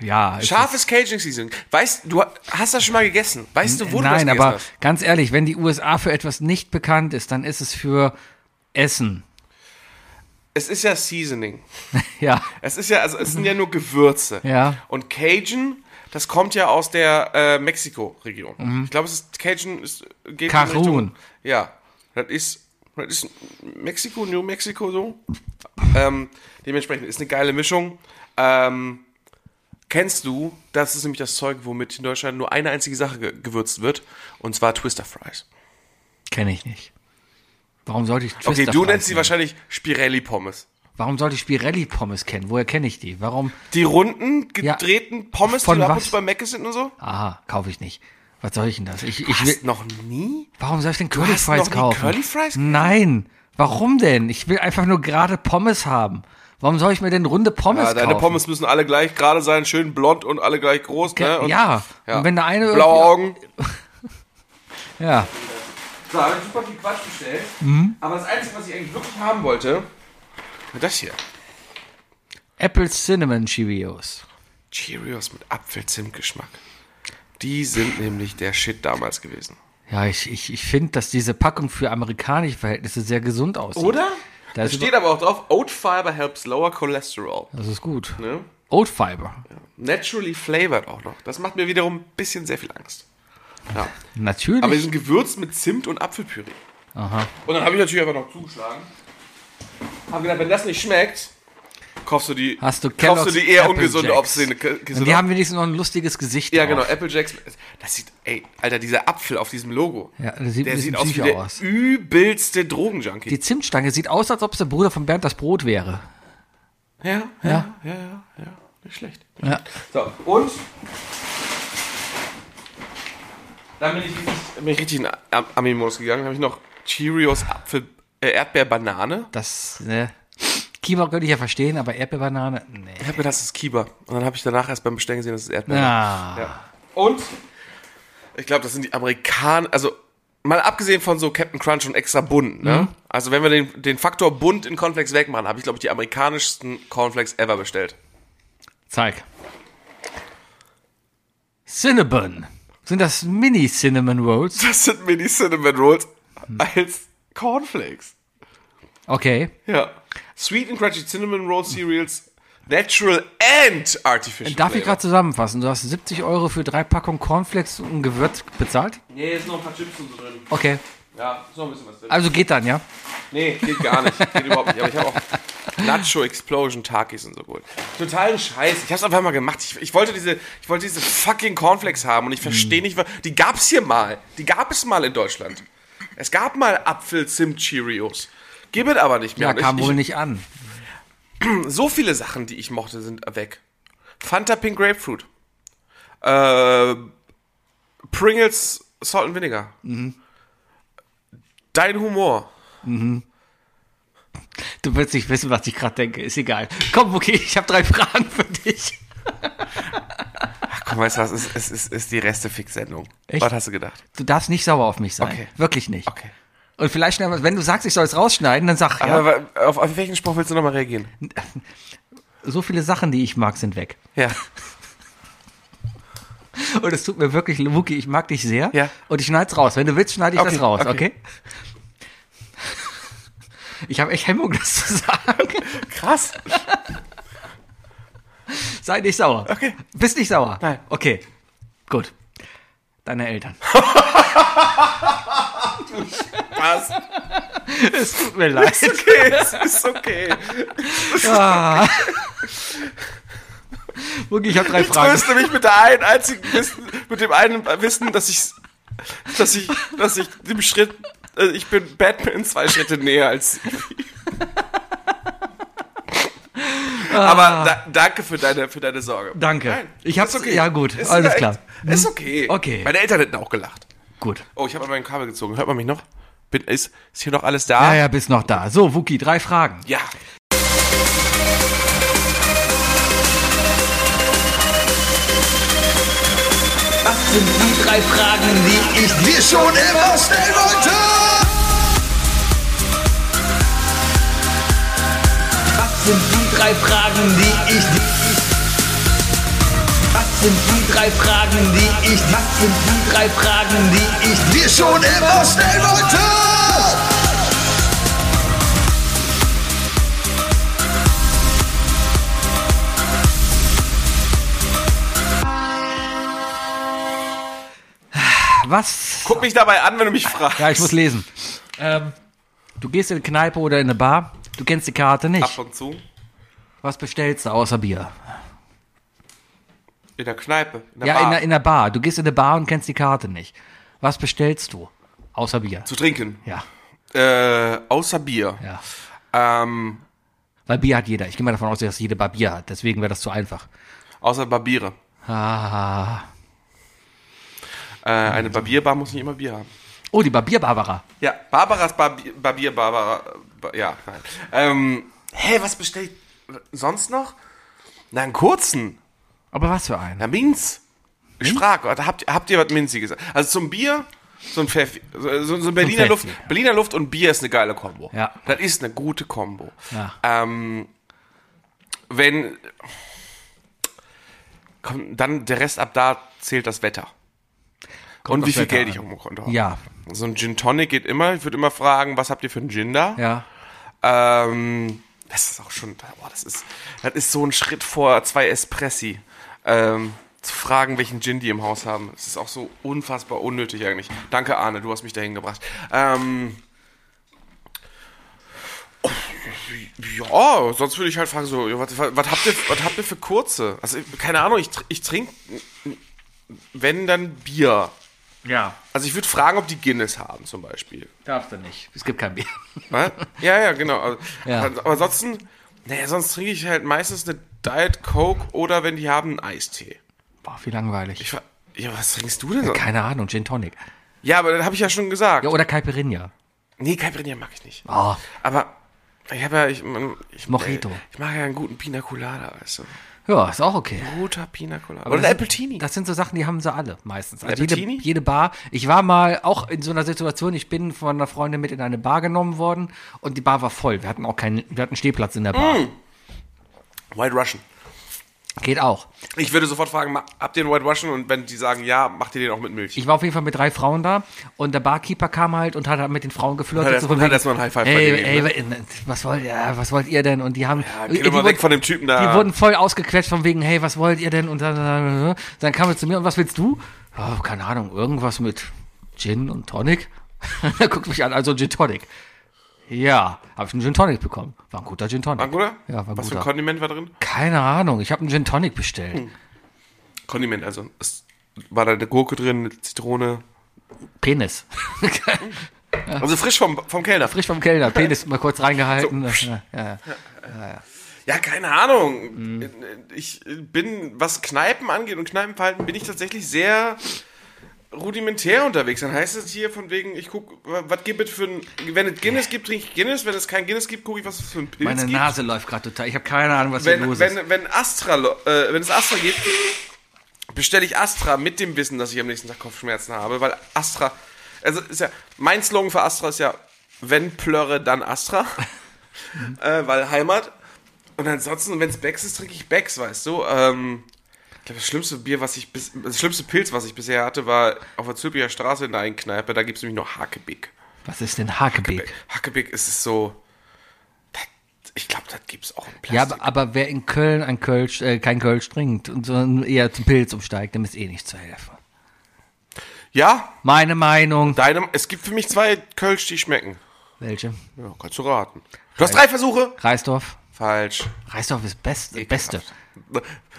Ja, es Scharfes Cajun Seasoning. Weißt du, hast das schon mal gegessen? Weißt du, wo du das Nein, gegessen aber hast? ganz ehrlich, wenn die USA für etwas nicht bekannt ist, dann ist es für Essen. es ist ja Seasoning. Ja. Es ist ja, also es sind ja nur Gewürze. Ja. Und Cajun, das kommt ja aus der äh, Mexiko-Region. Ich glaube, es ist Cajun, ist, geht in Cajun. Richtung- Ja, das ist, das ist Mexiko, New Mexico so. Ähm, dementsprechend ist eine geile Mischung. Ähm, kennst du, das ist nämlich das Zeug, womit in Deutschland nur eine einzige Sache ge gewürzt wird, und zwar Twister Fries. Kenne ich nicht. Warum sollte ich Okay, Twister du Fries nennst sie wahrscheinlich Spirelli Pommes. Warum sollte ich Spirelli Pommes kennen? Woher kenne ich die? Warum? Die runden, Ja. gedrehten Pommes, Von die ab und was? zu bei Mc's sind und so? Aha, kaufe ich nicht. Was soll ich denn das? Ich, ich will, noch nie? warum soll ich denn Curly hast Fries noch nie kaufen? Curly Fries? Nein. Warum denn? Ich will einfach nur gerade Pommes haben. Warum soll ich mir denn runde Pommes Ja, deine kaufen? Pommes müssen alle gleich gerade sein, schön blond und alle gleich groß, ne? Und, ja. Und wenn der eine Blaue Augen. Ja. So, habe ich super viel Quatsch bestellt. Mhm. Aber das Einzige, was ich eigentlich wirklich haben wollte, war das hier. Apple Cinnamon Cheerios. Cheerios mit Apfel-Zimt-Geschmack. Die sind nämlich der Shit damals gewesen. Ja, ich, ich, ich finde, dass diese Packung für amerikanische Verhältnisse sehr gesund aussieht. Oder? Da steht aber auch drauf, Oat Fiber helps lower cholesterol. Das ist gut. Ne? Oat Fiber. Naturally flavored auch noch. Das macht mir wiederum ein bisschen sehr viel Angst. Ja. Natürlich. Aber die sind gewürzt mit Zimt und Apfelpüree. Aha. Und dann habe ich natürlich einfach noch zugeschlagen. Habe gedacht, wenn das nicht schmeckt, kaufst du die, Hast du kaufst du die eher Apple ungesunde Jacks. Obszene. Und die haben wenigstens noch ein lustiges Gesicht ja, drauf. genau, Apple Jacks. Das sieht, ey, Alter, dieser Apfel auf diesem Logo. Ja, der sieht der sieht aus wie der aus. übelste Drogenjunkie. Die Zimtstange sieht aus, als ob es der Bruder von Bernd das Brot wäre. Ja, ja, Ja. ja, ja, ja, Nicht schlecht. Ja. So, und dann bin ich richtig, bin ich richtig in Am- Ami-Modus gegangen. habe ich noch Cheerios Apfel, äh, Erdbeer-Banane. Das, ne. Kieber könnte ich ja verstehen, aber Erdbeerbanane, nee. Ich habe gedacht, das ist Kiba. Und dann habe ich danach erst beim Bestellen gesehen, das ist Erdbeer. Ah. Ja. Und ich glaube, das sind die Amerikaner, also mal abgesehen von so Captain Crunch und extra bunt, ne? Also wenn wir den, den Faktor bunt in Cornflakes wegmachen, habe ich, glaube ich, die amerikanischsten Cornflakes ever bestellt. Zeig. Cinnabon. Sind das Mini-Cinnamon Rolls? Das sind Mini Cinnamon Rolls als Cornflakes. Okay. Ja. Sweet and Crunchy Cinnamon Roll Cereals, Natural and Artificial. Darf ich gerade zusammenfassen? Du hast 70 Euro für drei Packungen Cornflakes und Gewürz bezahlt? Nee, ist noch ein paar Chips und so drin. Okay. Ja, ist noch ein bisschen was drin. Also geht dann, ja? Nee, geht gar nicht. Geht überhaupt nicht. Aber ich habe auch Nacho Explosion Takis und so gut. Totalen Scheiß. Ich hab's einfach mal gemacht. Ich, ich wollte diese, ich wollte diese fucking Cornflakes haben und ich verstehe nicht, wa- die gab's hier mal. Die gab es mal in Deutschland. Es gab mal Apfel-Zimt-Cheerios. Gibt es aber nicht mehr. Ja, ich- kam ich, wohl nicht an. so viele Sachen, die ich mochte, sind weg. Fanta Pink Grapefruit. Äh, Pringles Salt and Vinegar. Dein Humor. Du willst nicht wissen, was ich gerade denke. Ist egal. Komm, okay, ich habe drei Fragen für dich. Komm, weißt du was, es ist, ist, ist die Reste-Fix-Sendung. Was hast du gedacht? Du darfst nicht sauer auf mich sein. Okay. Wirklich nicht. Okay. Und vielleicht, wenn du sagst, ich soll es rausschneiden, dann sag, ja, Aber wa- auf, auf welchen Spruch willst du nochmal reagieren? so viele Sachen, die ich mag, sind weg. Ja. Und es tut mir wirklich, Wookie, ich mag dich sehr. Ja. Und ich schneid's raus. Wenn du willst, schneide ich Okay, das raus, okay? okay. Ich habe echt Hemmung, das zu sagen. Krass. Sei nicht sauer. Okay. Bist nicht sauer? Nein. Okay. Gut. Deine Eltern. Was? es tut mir leid. Okay, es ist okay. Wookie, ich habe drei Ich Fragen. tröste mich mit der einen einzigen Wissen, mit dem einen Wissen, dass ich, dass ich, dass ich dem Schritt, äh, ich bin Batman zwei Schritte näher als sie. Aber da, danke für deine, für deine Sorge. Danke. Nein, ich hab's, ist okay. ja gut, Ist alles klar. Ist okay. Okay. Meine Eltern hätten auch gelacht. Gut. Oh, ich habe an meinem Kabel gezogen. Hört man mich noch? Bin, ist, ist hier noch alles da? Ja, ja, bist noch da. So, Wookie, drei Fragen. Ja. Was sind die drei Fragen, die ich dir schon immer stellen wollte. Was sind die drei Fragen, die ich was sind die drei Fragen, die ich, was sind die drei Fragen, die ich dir schon immer stellen wollte? Was? Guck mich dabei an, wenn du mich fragst. Ja, ich muss lesen. Ähm, du gehst in eine Kneipe oder in eine Bar, du kennst die Karte nicht. Ab und zu. Was bestellst du außer Bier? In der Kneipe. In der Ja, Bar. in der, in der Bar. Du gehst in eine Bar und kennst die Karte nicht. Was bestellst du? Außer Bier. zu trinken. Ja, Äh, außer Bier. ja. Ähm, Weil Bier hat jeder. Ich gehe mal davon aus, dass jede Bar Bier hat. Deswegen wäre das zu einfach. außer Barbiere. Ah. Äh, eine Barbierbar muss nicht immer Bier haben. Oh, die Barbier Barbara. Ja, Barbaras Barbier, Barbier Barbara. Ba, ja, nein. Ähm, hä, was bestellt sonst noch? Na, einen kurzen. Aber was für einen? Na, Minz. Ich frag, oder habt, habt ihr was Minziges? Also zum Bier, so ein Pfeffi, so, so ein Berliner. Luft. Berliner Luft und Bier ist eine geile Kombo. Ja. Das ist eine gute Kombo. Ja. Ähm, wenn, komm, dann der Rest ab da zählt das Wetter. und aufs wie viel Wetter Geld an. ich auf dem Konto habe. Ja, So ein Gin Tonic geht immer. Ich würde immer fragen, was habt ihr für einen Gin da? ja. Ähm, das ist auch schon, boah, das ist, das ist so ein Schritt vor zwei Espressi. Ähm, zu fragen, welchen Gin die im Haus haben. Das ist auch so unfassbar unnötig eigentlich. Danke, Arne, du hast mich dahin gebracht. Ähm, ja, sonst würde ich halt fragen, so, was, was, was, habt ihr, was habt ihr für kurze? Also, keine Ahnung, ich, ich trinke, wenn dann Bier. Ja. Also ich würde fragen, ob die Guinness haben zum Beispiel. Darfst du nicht. Es gibt kein Bier. Was? Ja, ja, genau. Ja. Aber ansonsten, naja, sonst trinke ich halt meistens eine Diet Coke oder wenn die haben einen Eistee. Boah, wie langweilig. Ich, ja, was trinkst du denn so? Keine Ahnung, Gin Tonic. Ja, aber das habe ich ja schon gesagt. Ja, oder Caipirinha. Nee, Caipirinha mag ich nicht. Oh, Aber ich habe ja, ich, ich, Mojito. Ich mag ja einen guten Pina Colada, weißt du. Ja, ist auch okay. Guter Pina Colada. Oder ein Appletini. Das sind so Sachen, die haben sie alle meistens. Also jede, jede Bar. Ich war mal auch in so einer Situation, ich bin von einer Freundin mit in eine Bar genommen worden und die Bar war voll. Wir hatten auch keinen, wir hatten Stehplatz in der Bar. Mm. White Russian. Geht auch. Ich würde sofort fragen, habt ihr einen White Russian? Und wenn die sagen ja, macht ihr den auch mit Milch? Ich war auf jeden Fall mit drei Frauen da und der Barkeeper kam halt und hat halt mit den Frauen geflirtet. Hat so hat wegen, erst mal ein High Five ey, dir ey, gegeben, was wollt ihr, was wollt ihr denn? Und die haben, geh die doch mal wurden- weg von dem Typen da. Die wurden voll ausgequetscht von wegen, hey, was wollt ihr denn? Und dann, dann kam er zu mir und was willst du? Ja, keine Ahnung, irgendwas mit Gin und Tonic. er guckt mich an, also Gin Tonic. Ja, habe ich einen Gin Tonic bekommen. War ein guter Gin Tonic. War ein guter? Ja, war ein Was für ein guter. Kondiment war drin? Keine Ahnung, ich habe einen Gin Tonic bestellt. Kondiment, also es war da eine Gurke drin, eine Zitrone. Penis. Also frisch vom, vom Kellner. Frisch vom Kellner, Penis mal kurz reingehalten. ja, ja. Ja, keine Ahnung. Ich bin, was Kneipen angeht und Kneipenverhalten, bin ich tatsächlich sehr rudimentär unterwegs. Dann heißt es hier von wegen, ich guck, was gibt es für ein, wenn es Guinness gibt, trinke ich Guinness, wenn es kein Guinness gibt, gucke ich, was es für ein Pilz Meine gibt. Nase läuft gerade total. Ich habe keine Ahnung, was hier wenn, los wenn, ist. wenn Astra, äh, wenn es Astra gibt, bestelle ich Astra mit dem Wissen, dass ich am nächsten Tag Kopfschmerzen habe, weil Astra, also ist ja, mein Slogan für Astra ist ja, wenn Plörre, dann Astra, äh, weil Heimat. Und ansonsten, wenn es Becks ist, trinke ich Becks, weißt du. Ähm, glaube, das schlimmste Bier, was ich bis, das schlimmste Pilz, was ich bisher hatte, war auf der Zülpicher Straße in der einen Kneipe. Da gibt es nämlich nur Hakebeck. Was ist denn Hakebeck? Hakebeck ist es so. Das, ich glaube, das gibt es auch in Plastik. Ja, aber, aber wer in Köln ein Kölsch, äh, kein Kölsch trinkt und sondern eher zum Pilz umsteigt, dem ist eh nicht zu helfen. ja, Meine Meinung. Deinem, es gibt für mich zwei Kölsch, die schmecken. Welche? Ja, kannst du raten. Du hast drei Versuche. Reisdorf. Falsch. Reisdorf ist best, beste.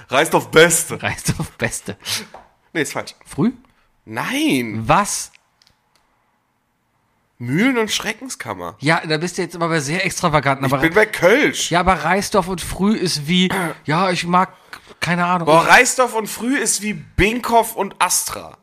Reisdorf Beste. Reisdorf beste. Nee, ist falsch. Früh? Nein. Was? Mühlen- und Schreckenskammer. Ja, da bist du jetzt aber bei sehr extravaganten. Ich Aber, bin bei Kölsch. ja, aber Reisdorf und Früh ist wie, ja, ich mag, keine Ahnung. Boah, Reisdorf und Früh ist wie Binkhoff und Astra.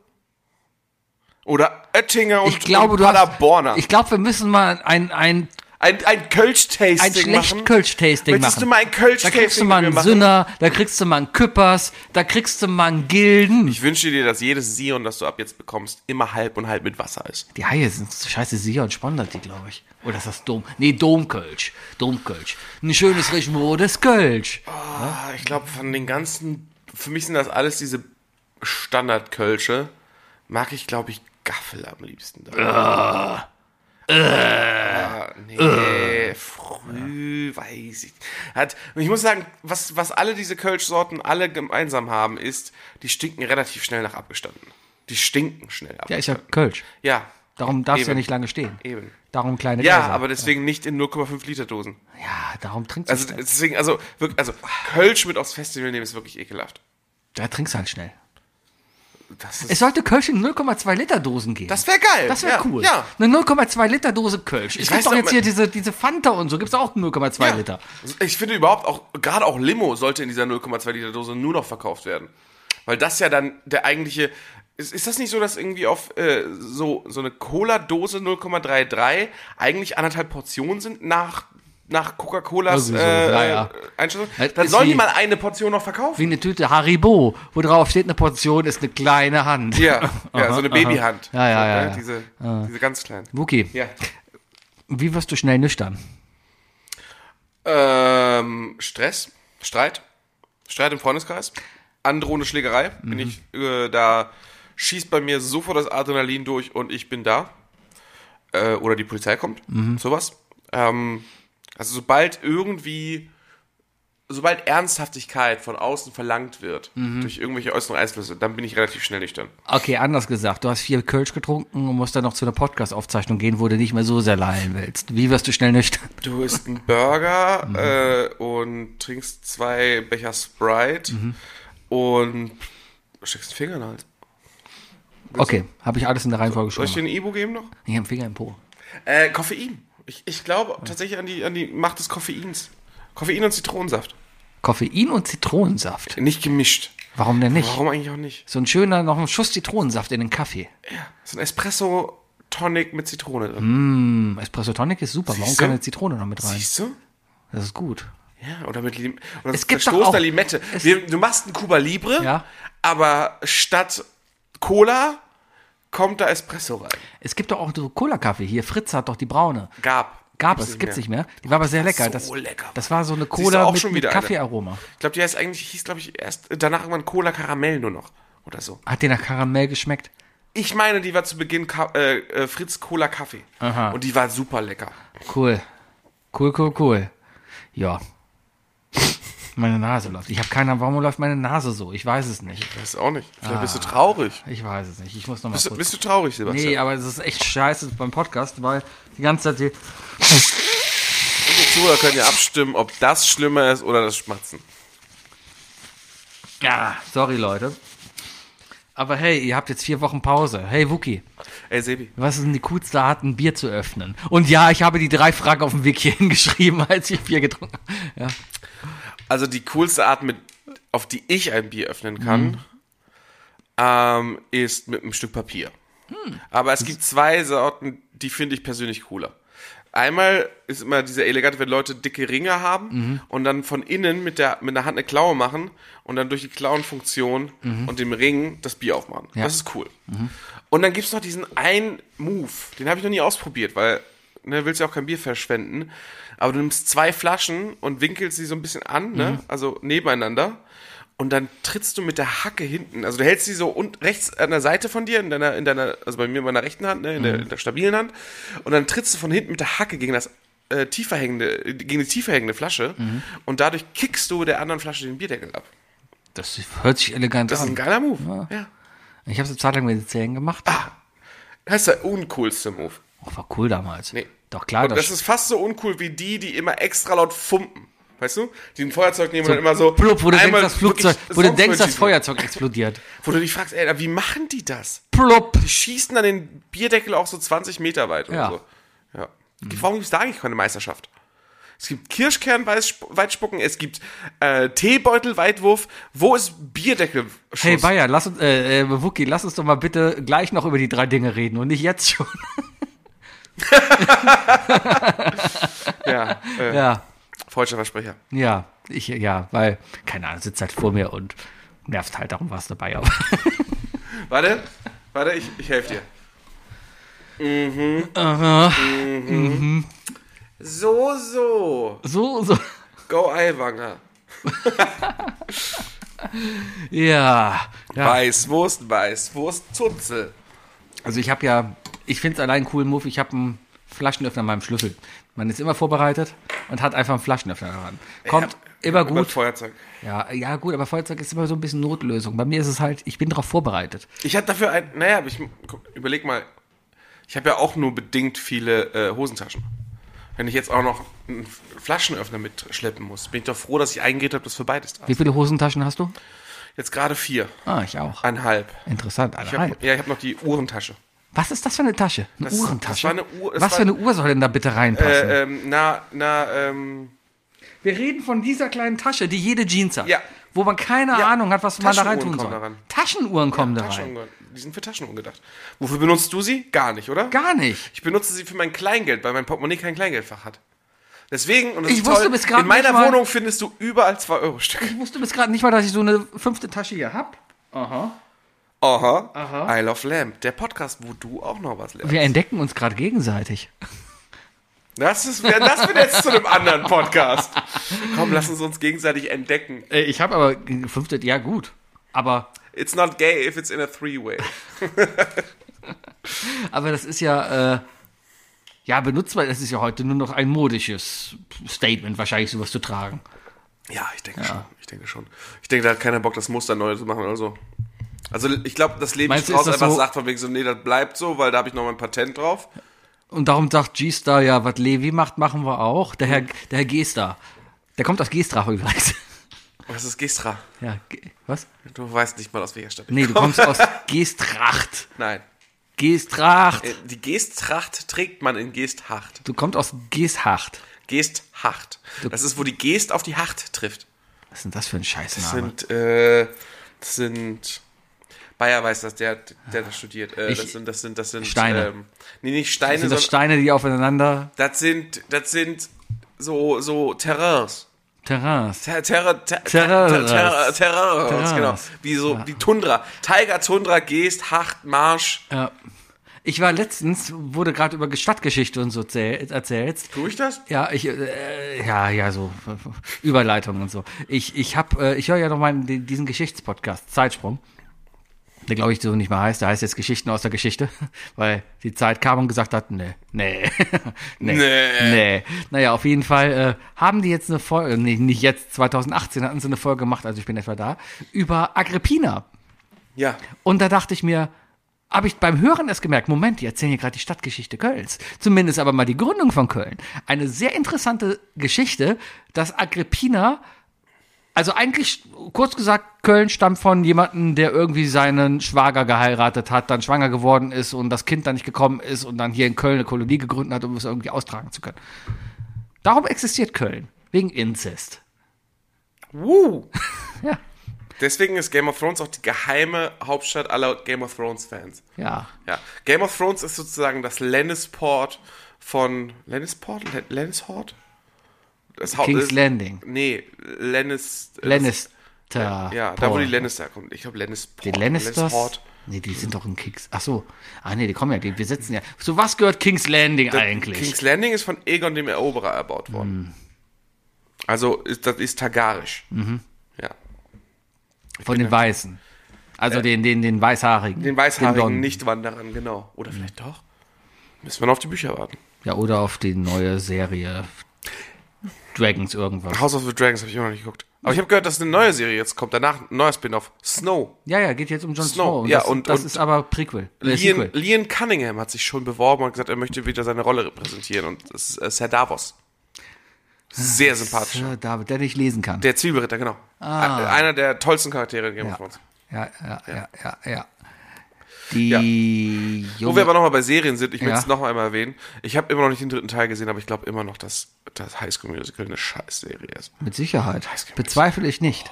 Oder Oettinger und, ich glaube, und du hast, Paderborner. ich glaube, wir müssen mal ein, ein, ein ein Kölsch-Tasting ein schlecht machen. Kölsch-Tasting Möchtest machen. du mal ein da kriegst du Kölsch-Tasting mal einen? Sünner, da kriegst du mal einen Küppers, da kriegst du mal einen Gilden. Ich wünsche dir, dass jedes Sion, das du ab jetzt bekommst, immer halb und halb mit Wasser ist. Die Haie sind scheiße Sia und Spandert, die, glaube ich. Oder ist das Dom? Nee, Domkölsch. Domkölsch. Ein schönes, richtig rotes Kölsch. Ah, ich glaube, von den ganzen, für mich sind das alles diese Standard-Kölsche. Mag ich, glaube ich, Gaffel am liebsten. Da. Ah, nee, früh, weiß ich. Hat, und ich muss sagen, was, was alle diese Kölsch-Sorten alle gemeinsam haben, ist, die stinken relativ schnell nach abgestanden. Die stinken schnell ab. Ja, ist ja Kölsch. Ja, Darum darf es ja nicht lange stehen. eben. Darum kleine Ja, Gläser. aber deswegen nicht in 0,5 Liter Dosen. Ja, darum trinkst du Also schnell. deswegen, also wirklich, also Kölsch mit aufs Festival nehmen ist wirklich ekelhaft. Da trinkst du halt schnell. Es sollte Kölsch in 0,2 Liter Dosen geben. das wäre geil. Das wäre ja, cool. Ja. Eine 0,2 Liter Dose Kölsch. Es weiß gibt doch jetzt hier diese, diese Fanta und so, gibt es auch 0,2 Ja. Liter. Ich finde überhaupt auch, gerade auch Limo sollte in dieser 0,2 Liter Dose nur noch verkauft werden. Weil das ja dann der eigentliche. Ist, ist das nicht so, dass irgendwie auf äh, so, so eine Cola-Dose 0,33 eigentlich anderthalb Portionen sind nach, nach Coca-Colas so, äh, ja, ja. Einstellung? Das Dann sollen die mal eine Portion noch verkaufen. Wie eine Tüte Haribo, wo drauf steht, eine Portion ist eine kleine Hand. Ja, ja so eine. Babyhand. Ja, ja, ja, ne? ja. Diese, diese ganz kleinen. Wookie, Ja. wie wirst du schnell nüchtern? Ähm, Stress, Streit, Streit im Freundeskreis, androhende Schlägerei, bin ich, äh, da schießt bei mir sofort das Adrenalin durch und ich bin da. Äh, oder die Polizei kommt, sowas. Ähm, also sobald irgendwie, sobald Ernsthaftigkeit von außen verlangt wird, durch irgendwelche äußeren Einflüsse, dann bin ich relativ schnell nüchtern. Okay, anders gesagt, du hast vier Kölsch getrunken und musst dann noch zu einer Podcast-Aufzeichnung gehen, wo du nicht mehr so sehr lallen willst. Wie wirst du schnell nüchtern? Du isst einen Burger äh, und trinkst zwei Becher Sprite und steckst einen Finger in den Hals. Okay, habe ich alles in der Reihenfolge Soll schon ich dir ein Ibu geben noch? Ich habe einen Finger im Po. Äh, Koffein. Ich, ich glaube tatsächlich an die, an die Macht des Koffeins. Koffein und Zitronensaft. Koffein und Zitronensaft. Nicht gemischt. Warum denn nicht? Warum eigentlich auch nicht? So ein schöner, noch ein Schuss Zitronensaft in den Kaffee. So ein Espresso Tonic mit Zitrone drin. Hm, Espresso Tonic ist super. Warum Siehst du? keine Zitrone noch mit rein? Siehst du? Das ist gut. Ja, oder mit Lim oder Es gibt doch verstoßter auch- Limette. Wir, du machst einen Cuba Libre, Ja. aber statt Cola kommt da Espresso rein. Es gibt doch auch so Cola-Kaffee. Hier, Fritz hat doch die braune. Gab. Gab es, gibt's nicht mehr. Die war aber sehr lecker. so Das, lecker. das war so eine Cola mit, mit. Kaffeearoma. Ich glaube, die heißt eigentlich, hieß, glaube ich, erst danach irgendwann Cola Karamell nur noch. Oder so. Hat dir nach Karamell geschmeckt? Ich meine, die war zu Beginn Ka äh, äh, Fritz Cola Kaffee. Aha. Und die war super lecker. Cool. Cool, cool, cool. Ja. Meine Nase läuft. Ich habe keine Ahnung, warum läuft meine Nase so? Ich weiß es nicht. Weiß auch nicht. Vielleicht bist du traurig. Ich weiß es nicht. Ich muss noch mal Bist bist du traurig, Sebastian? Nee, aber es ist echt scheiße beim Podcast, weil die ganze Zeit hier. Die Zuhörer können ja abstimmen, ob das schlimmer ist oder das Schmatzen. Ja, sorry, Leute. Aber hey, ihr habt jetzt vier Wochen Pause. Hey, Wookie, Ey, Sebi. was ist denn die coolste Art, ein Bier zu öffnen? Und ja, ich habe die drei Fragen auf dem Weg hierhin geschrieben, als ich Bier getrunken habe. Ja. Also die coolste Art, mit, auf die ich ein Bier öffnen kann, ähm, ist mit einem Stück Papier. Aber es gibt zwei Sorten, die finde ich persönlich cooler. Einmal ist immer dieser elegante, wenn Leute dicke Ringe haben und dann von innen mit der, mit der Hand eine Klaue machen und dann durch die Klauenfunktion und dem Ring das Bier aufmachen. Ja. Das ist cool. Und dann gibt's noch diesen einen Move, den habe ich noch nie ausprobiert, weil ne, willst ja auch kein Bier verschwenden. Aber du nimmst zwei Flaschen und winkelst sie so ein bisschen an, ne? also nebeneinander. Und dann trittst du mit der Hacke hinten, also du hältst sie so und rechts an der Seite von dir, in deiner, in deiner, also bei mir in meiner rechten Hand, ne, in, der, in der stabilen Hand, und dann trittst du von hinten mit der Hacke gegen das äh, tiefer hängende, gegen die tiefer hängende Flasche und dadurch kickst du der anderen Flasche den Bierdeckel ab. Das hört sich elegant Das ist ein an. geiler Move. Ja. Ich habe es eine Zeit lang mit den Zähnen gemacht. Das ist der uncoolste Move. Oh, war cool damals. Nee. Doch klar, Und das das, ist fast so uncool wie die, die immer extra laut fumpen. Weißt du? Die ein Feuerzeug nehmen und dann immer so. plupp, wo du denkst, das Flugzeug, wo du denkst, das. Feuerzeug explodiert. Wo du dich fragst, ey, wie machen die das? Plupp. Die schießen dann den Bierdeckel auch so 20 Meter weit oder Ja. so. Ja. Warum gibt es da eigentlich keine Meisterschaft? Es gibt Kirschkernweitspucken, es gibt äh, Teebeutelweitwurf. Wo ist Bierdeckel? Hey Bayer, lass uns, äh, äh, Wookie, lass uns doch mal bitte gleich noch über die drei Dinge reden und nicht jetzt schon. Ja, äh, ja, freudscher Versprecher. ja, ich, ja, weil, keine Ahnung, sitzt halt vor mir und nervt halt, darum war es dabei. Aber Warte, warte, ich, ich helfe dir. Mhm. Mhm. So, so. so, so, Go Eiwanger. ja, ja. Weißwurst, Weißwurst, Zutzel. Also ich habe ja, ich finde es allein einen coolen Move, ich habe einen Flaschenöffner in meinem Schlüssel. Man ist immer vorbereitet und hat einfach einen Flaschenöffner daran. Kommt, Immer Über ein gut. Feuerzeug. Ja, ja, gut, aber Feuerzeug ist immer so ein bisschen Notlösung. Bei mir ist es halt, ich bin darauf vorbereitet. Ich hatte dafür ein, naja, ich überleg mal, ich habe ja auch nur bedingt viele äh, Hosentaschen. Wenn ich jetzt auch noch einen Flaschenöffner mitschleppen muss, bin ich doch froh, dass ich eingeredet habe, das für beides da Wie ist. viele Hosentaschen hast du? Jetzt gerade vier, Ah, ich auch. eineinhalb. Interessant. Ich Eineinhalb. hab, ja, ich habe noch die Uhrentasche. Was ist das für eine Tasche? Eine Das- Uhrentasche? das eine Uhr- Was für eine Uhr soll denn da bitte reinpassen? Äh, ähm, na, na, ähm, Wir reden von dieser kleinen Tasche, die jede Jeans hat. Ja. Wo man keine Ja. Ahnung hat, was man da rein Taschenuhren tun kommen soll. da ran. Taschenuhren kommen da rein. Die sind für Taschenuhren gedacht. Wofür benutzt du sie? Gar nicht, oder? Gar nicht. Ich benutze sie für mein Kleingeld, weil mein Portemonnaie kein Kleingeldfach hat. Deswegen, und das Ich ist wusste toll, bis in meiner mal- Wohnung findest du überall 2-Euro-Stücke. Ich wusste bis gerade nicht mal, dass ich so eine fünfte Tasche hier hab. Aha. Aha. I Love Lamp, der Podcast, wo du auch noch was lernst. Wir entdecken uns gerade gegenseitig. Das, ist, ja, das wird jetzt zu einem anderen Podcast. Komm, lass uns uns gegenseitig entdecken. Äh, Ich habe aber fünfte, ja gut. Aber, It's not gay if it's in a three-way. aber das ist ja, äh, ja, benutzbar, das ist ja heute nur noch ein modisches Statement, wahrscheinlich sowas zu tragen. Ja, ich denke schon. Ich denke schon. Ich denke, da hat keiner Bock, das Muster neu zu machen oder so. Also ich glaube, das Leben Meinst du, das einfach so- sagt von wegen so, nee, das bleibt so, weil da habe ich noch mein Patent drauf. Und darum sagt G-Star, ja, was Levi macht, machen wir auch. Der Herr, der Herr G-Star. Der kommt aus Gestrach übrigens. Was ist Gestra? Ja, Ge- was? Du weißt nicht mal, aus welcher Stadt ich Nee, du komme. kommst aus Gestracht. Nein. Gestracht. Äh, Die Geesttracht trägt man in Geesthacht. Du kommst aus Geesthacht. Geesthacht. Das ist, wo die Geest auf die Hacht trifft. Was ist denn das für ein Das Scheißname? sind, äh, das sind, Bayer weiß das, der, der das studiert. Äh, Ich- das sind, das sind, das sind, Steine. Ähm, nee, nicht Steine, Sind das Steine, die aufeinander das sind, das sind so, so Terrains. Terrains. Ter Terra, ter Terrains. ter ter Terrains, Terrains. genau. Wie so, die Tundra. Tiger, Tundra, Geest, Hacht, Marsch. Ja. Ich war letztens, wurde gerade über Stadtgeschichte und so zäh- erzählt. Tue ich das? Ja, ich, äh, ja, ja, so Überleitung und so. Ich, ich hab, äh, ich höre ja noch mal diesen Geschichtspodcast Zeitsprung, der glaube ich so nicht mehr heißt. Der heißt jetzt Geschichten aus der Geschichte, weil die Zeit kam und gesagt hat, nee, nee, nee, Nee. nee. Naja, auf jeden Fall äh, haben die jetzt eine Folge, nee, nicht jetzt, 2018 hatten sie eine Folge gemacht, also ich bin etwa da, über Agrippina. Ja. Und da dachte ich mir, habe ich beim Hören erst gemerkt, Moment, die erzählen hier gerade die Stadtgeschichte Kölns. Zumindest aber mal die Gründung von Köln. Eine sehr interessante Geschichte, dass Agrippina, also eigentlich, kurz gesagt, Köln stammt von jemandem, der irgendwie seinen Schwager geheiratet hat, dann schwanger geworden ist und das Kind dann nicht gekommen ist und dann hier in Köln eine Kolonie gegründet hat, um es irgendwie austragen zu können. Darum existiert Köln. Wegen Inzest. Woo. Ja. Deswegen ist Game of Thrones auch die geheime Hauptstadt aller Game of Thrones Fans. Ja. Ja. Game of Thrones ist sozusagen das Lennisport von Lennisport? Le- Lennishort? Das Haupt King's ist- Landing. Nee, Lennis. Lannister. Ja, da wo die Lannister kommen. Ich glaube Lennisport. Die Lannisters? Lannishort. Nee, die sind doch in Kings. Ach so. Ah nee, die kommen ja, die, wir sitzen ja. Zu was gehört Kings Landing eigentlich? King's Landing ist von Aegon dem Eroberer erbaut worden. Hm. Also ist, das ist Targarisch. Mhm. Ja. Von den Weißen. Also den, den, den Weißhaarigen. Äh, Den weißhaarigen. Nichtwanderern, genau. Oder vielleicht doch. Müssen wir noch auf die Bücher warten. Ja, oder auf die neue Serie Dragons irgendwas. House of the Dragons habe ich immer noch nicht geguckt. Aber ich habe gehört, dass eine neue Serie jetzt kommt. Danach ein neuer Spin-off. Snow. Ja, ja, geht jetzt um Jon Snow, Snow. ja, das, und- das und- ist aber Prequel. Äh, Lian, Sequel. Lian Cunningham hat sich schon beworben und gesagt, er möchte wieder seine Rolle repräsentieren. Und das ist äh, Sir Davos. Sehr sympathisch. Sir David, der nicht lesen kann. Der Zwiebelritter, genau. Ein- Einer der tollsten Charaktere in Game of ja. Thrones. ja, ja, ja, ja, ja. Die Wo junge, wir aber nochmal bei Serien sind, ich will Ja. es noch einmal erwähnen. Ich habe immer noch nicht den dritten Teil gesehen, aber ich glaube immer noch, dass das High School Musical eine Scheißserie ist. mit Sicherheit. Bezweifle ich nicht.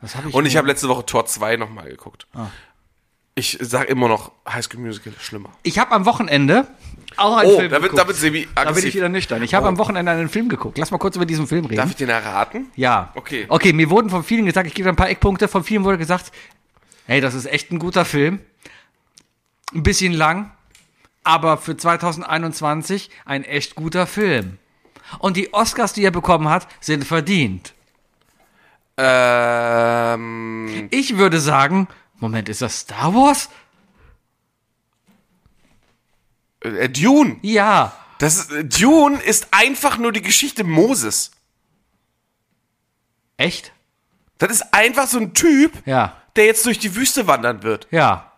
Was habe ich Und ich habe letzte Woche Tor 2 nochmal geguckt. Ah. Ich sage immer noch, High School Musical ist schlimmer. Ich habe am Wochenende auch einen Oh, Film da wird, geguckt. da wird Sebi Da bin ich wieder nüchtern. Ich habe Oh. am Wochenende einen Film geguckt. Lass mal kurz über diesen Film reden. Darf ich den erraten? ja. Okay. Okay, mir wurden von vielen gesagt, ich gebe ein paar Eckpunkte, von vielen wurde gesagt, hey, das ist echt ein guter Film. Ein bisschen lang, aber für 2021 ein echt guter Film. Und die Oscars, die er bekommen hat, sind verdient. Ähm, Ich würde sagen, Moment, ist das Star Wars? äh, Dune. Ja. Das äh, Dune ist einfach nur die Geschichte Moses. Echt? Das ist einfach so ein Typ, Ja. der jetzt durch die Wüste wandern wird. Ja.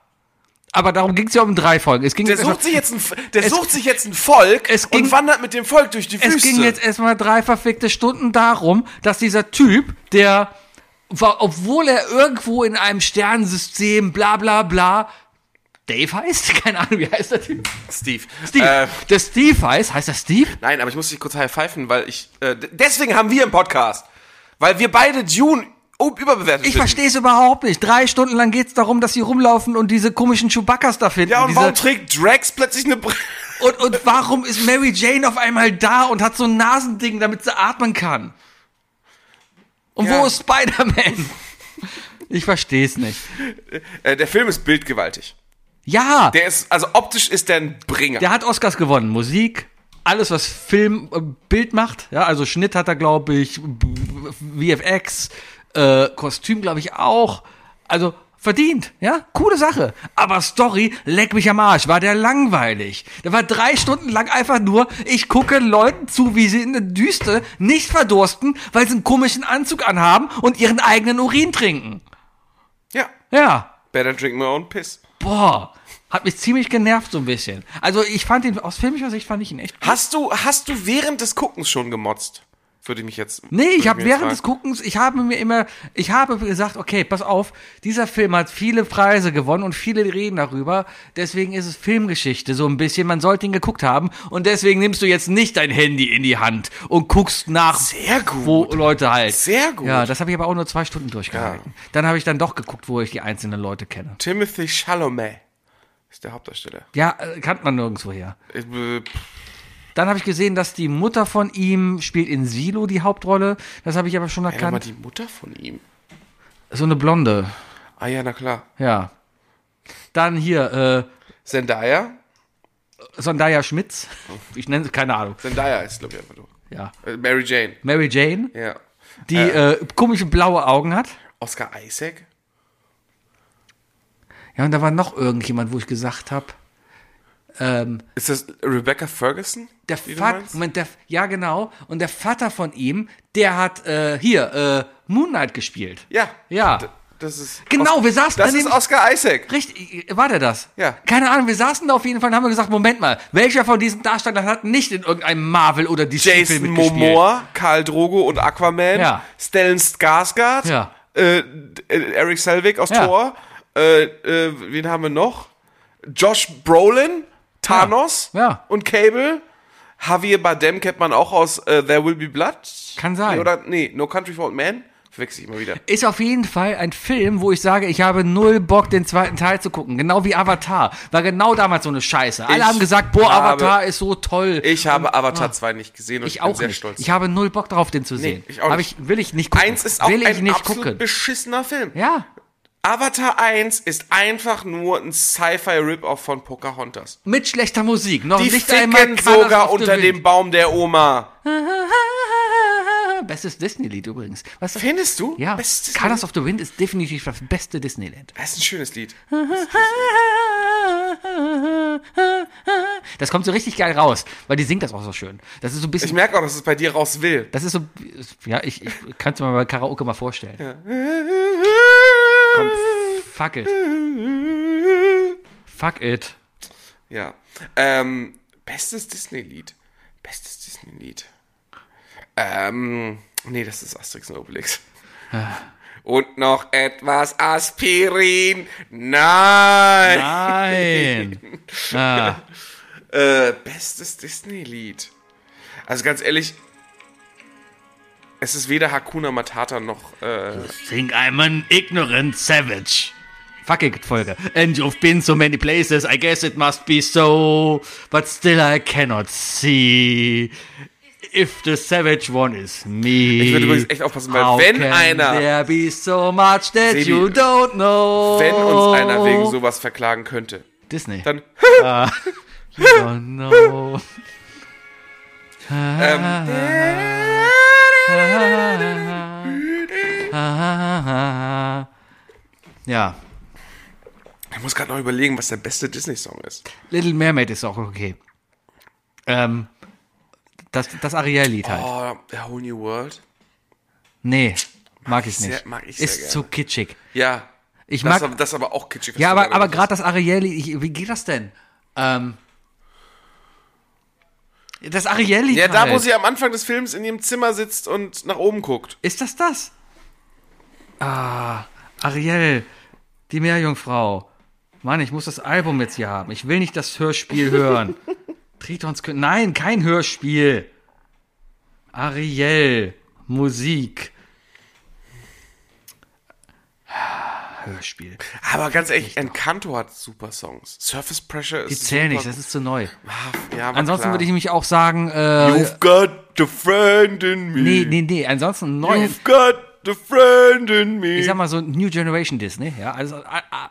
Aber darum ging es ja um drei Folgen. Es ging Der sucht sich jetzt ein, der Es- sucht sich jetzt ein Volk Es ging- und wandert mit dem Volk durch die Es Wüste. ging jetzt erstmal drei verfickte Stunden darum, dass dieser Typ, der, war- obwohl er irgendwo in einem Sternensystem, bla bla bla, Dave heißt? Keine Ahnung, wie heißt der Typ? Steve. Steve. Äh, der Steve heißt, heißt er Steve? nein, aber ich muss dich kurz high pfeifen, weil ich. Äh, deswegen haben wir einen Podcast. Weil wir beide Dune oh, überbewertet Ich verstehe es überhaupt nicht. Drei Stunden lang geht's darum, dass sie rumlaufen und diese komischen Chewbaccas da finden. Ja, und diese, warum trägt Drax plötzlich eine Brille? und, und warum ist Mary Jane auf einmal da und hat so ein Nasending, damit sie atmen kann? Und Ja. wo ist Spider-Man? Ich verstehe es nicht. Äh, der Film ist bildgewaltig. Ja, Der ist, also optisch ist der ein Bringer. der hat Oscars gewonnen. Musik, alles was Film, äh, Bild macht. Ja, also Schnitt hat er, glaube ich, VFX, äh, Kostüm, glaube ich, auch. Also verdient, ja, coole Sache. Aber Story, leck mich am Arsch, war der langweilig. Der war drei Stunden lang einfach nur, ich gucke Leuten zu, wie sie in der Düste nicht verdursten, weil sie einen komischen Anzug anhaben und ihren eigenen Urin trinken. ja. Ja, Better drink my own piss. boah, hat mich ziemlich genervt so ein bisschen. Also ich fand ihn, aus filmischer Sicht fand ich ihn echt Hast du, hast du während des Guckens schon gemotzt? Würde ich mich jetzt. Nee, ich habe während des. Guckens, ich habe mir immer, ich habe gesagt, okay, pass auf, dieser Film hat viele Preise gewonnen und viele reden darüber. Deswegen ist es Filmgeschichte so ein bisschen. Man sollte ihn geguckt haben und deswegen nimmst du jetzt nicht dein Handy in die Hand und guckst nach, wo Leute halt. Sehr gut. Ja, das habe ich aber auch nur zwei Stunden durchgehalten. Dann habe ich dann doch geguckt, wo ich die einzelnen Leute kenne. Timothy Chalamet ist der Hauptdarsteller. Ja, äh, kannte man nirgendwo her. Ich, äh, Dann habe ich gesehen, dass die Mutter von ihm spielt in Silo die Hauptrolle. Das habe ich aber schon Ey, mal erkannt. die Mutter von ihm. So eine Blonde. Ah ja, na klar. Ja. Dann hier, Zendaya? äh, Sondaya Schmitz. Ich nenne sie, keine Ahnung. Zendaya ist, glaube ich, einfach nur. Ja. Äh, Mary Jane. Mary Jane, Ja. die äh, komische blaue Augen hat. Oscar Isaac? Ja, und da war noch irgendjemand, wo ich gesagt habe, ähm, Ist das Rebecca Ferguson? der Vater? Moment, der, ja genau, und der Vater von ihm, der hat äh, hier äh, Moon Knight gespielt. Ja. Ja. Das ist. Genau, Os- wir saßen Das daneben- ist Oscar Isaac. Richtig, war der das? Ja. Keine Ahnung, wir saßen da auf jeden Fall und haben gesagt, Moment mal, welcher von diesen Darstellern hat nicht in irgendeinem Marvel oder DC-Film Jason? Momoa, Karl Drogo und Aquaman. Ja. Stellan Skarsgård. Ja. Äh, äh, Eric Selvig aus Ja. Thor. Äh, äh, wen haben wir noch? Josh Brolin, Thanos Ja. und Cable. Javier Bardem kennt man auch aus äh, There Will Be Blood. Kann sein. Nee, oder, nee, No Country for Old Men. Verwechsel ich immer wieder. Ist auf jeden Fall ein Film, wo ich sage, ich habe null Bock, den zweiten Teil zu gucken. Genau wie Avatar. War genau damals so eine Scheiße. Alle Ich haben gesagt, boah, habe- Avatar ist so toll. Ich habe Avatar 2 nicht gesehen und ich, ich bin auch sehr nicht. stolz. Ich habe null Bock darauf, den zu sehen. ich auch Aber nicht. ich will ich nicht gucken. Eins ist auch will ich ein nicht absolut gucken. beschissener Film. Ja. Avatar 1 ist einfach nur ein Sci-Fi-Rip-Off von Pocahontas. Mit schlechter Musik. Noch Die nicht ficken sogar unter dem Baum der Oma. Bestes Disney-Lied übrigens. Was? Findest du? Ja, Bestes Colors of the Wind ist definitiv das beste Disneyland. Das ist ein schönes Lied. Das kommt so richtig geil raus, weil die singt das auch so schön. Das ist so ein bisschen Ich merke auch, dass es bei dir raus will. Das ist so, ja, ich, ich kann es mir bei Karaoke mal vorstellen. Komm, fuck it. Fuck it. Ja. Ähm, bestes Disney-Lied. Bestes Disney-Lied. Ähm, nee, das ist Asterix und Obelix. Und noch etwas Aspirin. Nein. Nein. ah, Äh, bestes Disney-Lied. Also ganz ehrlich, es ist weder Hakuna Matata noch. Äh, think I'm an ignorant savage. Fuck it, Folge. And you've been so many places, I guess it must be so. But still I cannot see. If the savage one is me. Ich würde übrigens echt aufpassen, weil How wenn einer- There be so much that Sebi, you don't know. wenn uns einer wegen sowas verklagen könnte, Disney. dann. you don't know. ähm, Ja. ich muss gerade noch überlegen, was der beste Disney-Song ist. Little Mermaid ist auch okay. Ähm, das, das Ariel-Lied halt. Oh, A Whole New World. Nee. Mag ich Sehr- nicht. mag ich Ist gerne. zu kitschig. Ja. Ich das, mag- aber, das aber auch kitschig. Ja, aber, gerade aber gerade das Arielli, ich, wie geht das denn? Ähm, das Arielli. Ja, da, wo halt. sie am Anfang des Films in ihrem Zimmer sitzt und nach oben guckt. Ist das das? Ah, Ariel, die Meerjungfrau. Mann, ich muss das Album jetzt hier haben. Ich will nicht das Hörspiel hören. Tritons Kö- Nein, kein Hörspiel. Ariel, Musik. Hörspiel. Aber ganz ehrlich, Encanto hat super Songs. Surface Pressure ist Die zählen nicht, das ist zu neu. Ja, aber Ansonsten klar. würde ich nämlich auch sagen, äh, You've got a friend in me. nee, nee, nee, ansonsten neu. You've got a friend in me. Ich sag mal so New Generation Disney, ja, also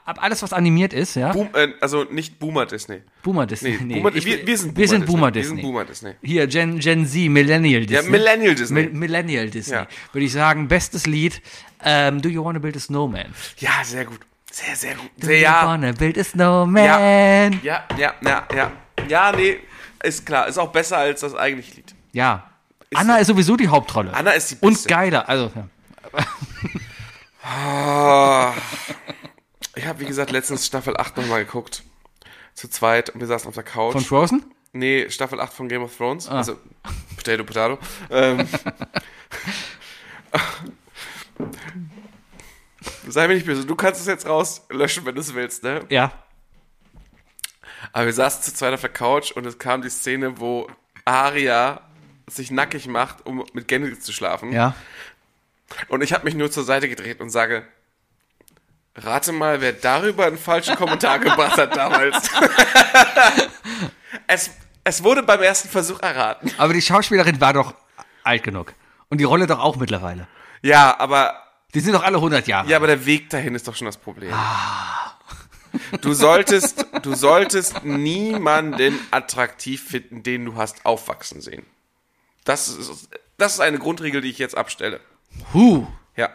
alles was animiert ist, ja. Boom, äh, also nicht Boomer Disney. Boomer Disney. Nee, Boomer, ich- wir, wir sind Boomer wir sind Disney. Boomer Wir Disney. sind Boomer Disney. Hier Gen Gen Z, Millennial Disney. Ja, Millennial Disney. Mi- Millennial Disney. Ja. Würde ich sagen, bestes Lied. Ähm, Do you wanna build a snowman? Ja, sehr gut. Sehr, sehr gut. Do Sehr, you ja. wanna build a snowman? Ja, ja, ja, ja. Ja, nee, ist klar. Ist auch besser als das eigentliche Lied. Ja. Anna ist sowieso die Hauptrolle. Anna ist die Und Beste. geiler. Also, ja. Ich habe, wie gesagt, letztens Staffel 8 nochmal geguckt. Zu zweit und wir saßen auf der Couch. Von Frozen? nee, Staffel 8 von Game of Thrones. Ah. Also, Potato, Potato. Ähm, Sei mir nicht böse, du kannst es jetzt rauslöschen, wenn du es willst, ne? Ja. Aber wir saßen zu zweit auf der Couch und es kam die Szene, wo Aria sich nackig macht, um mit Gennady zu schlafen. Ja. Und ich habe mich nur zur Seite gedreht und sage, rate mal, wer darüber einen falschen Kommentar gebracht hat damals. es, es wurde beim ersten Versuch erraten. Aber die Schauspielerin war doch alt genug. Und die Rolle doch auch mittlerweile. Ja, aber, Die sind doch alle 100 Jahre. ja, aber der Weg dahin ist doch schon das Problem. Du solltest, du solltest niemanden attraktiv finden, den du hast aufwachsen sehen. Das ist, das ist eine Grundregel, die ich jetzt abstelle. Huh. Ja.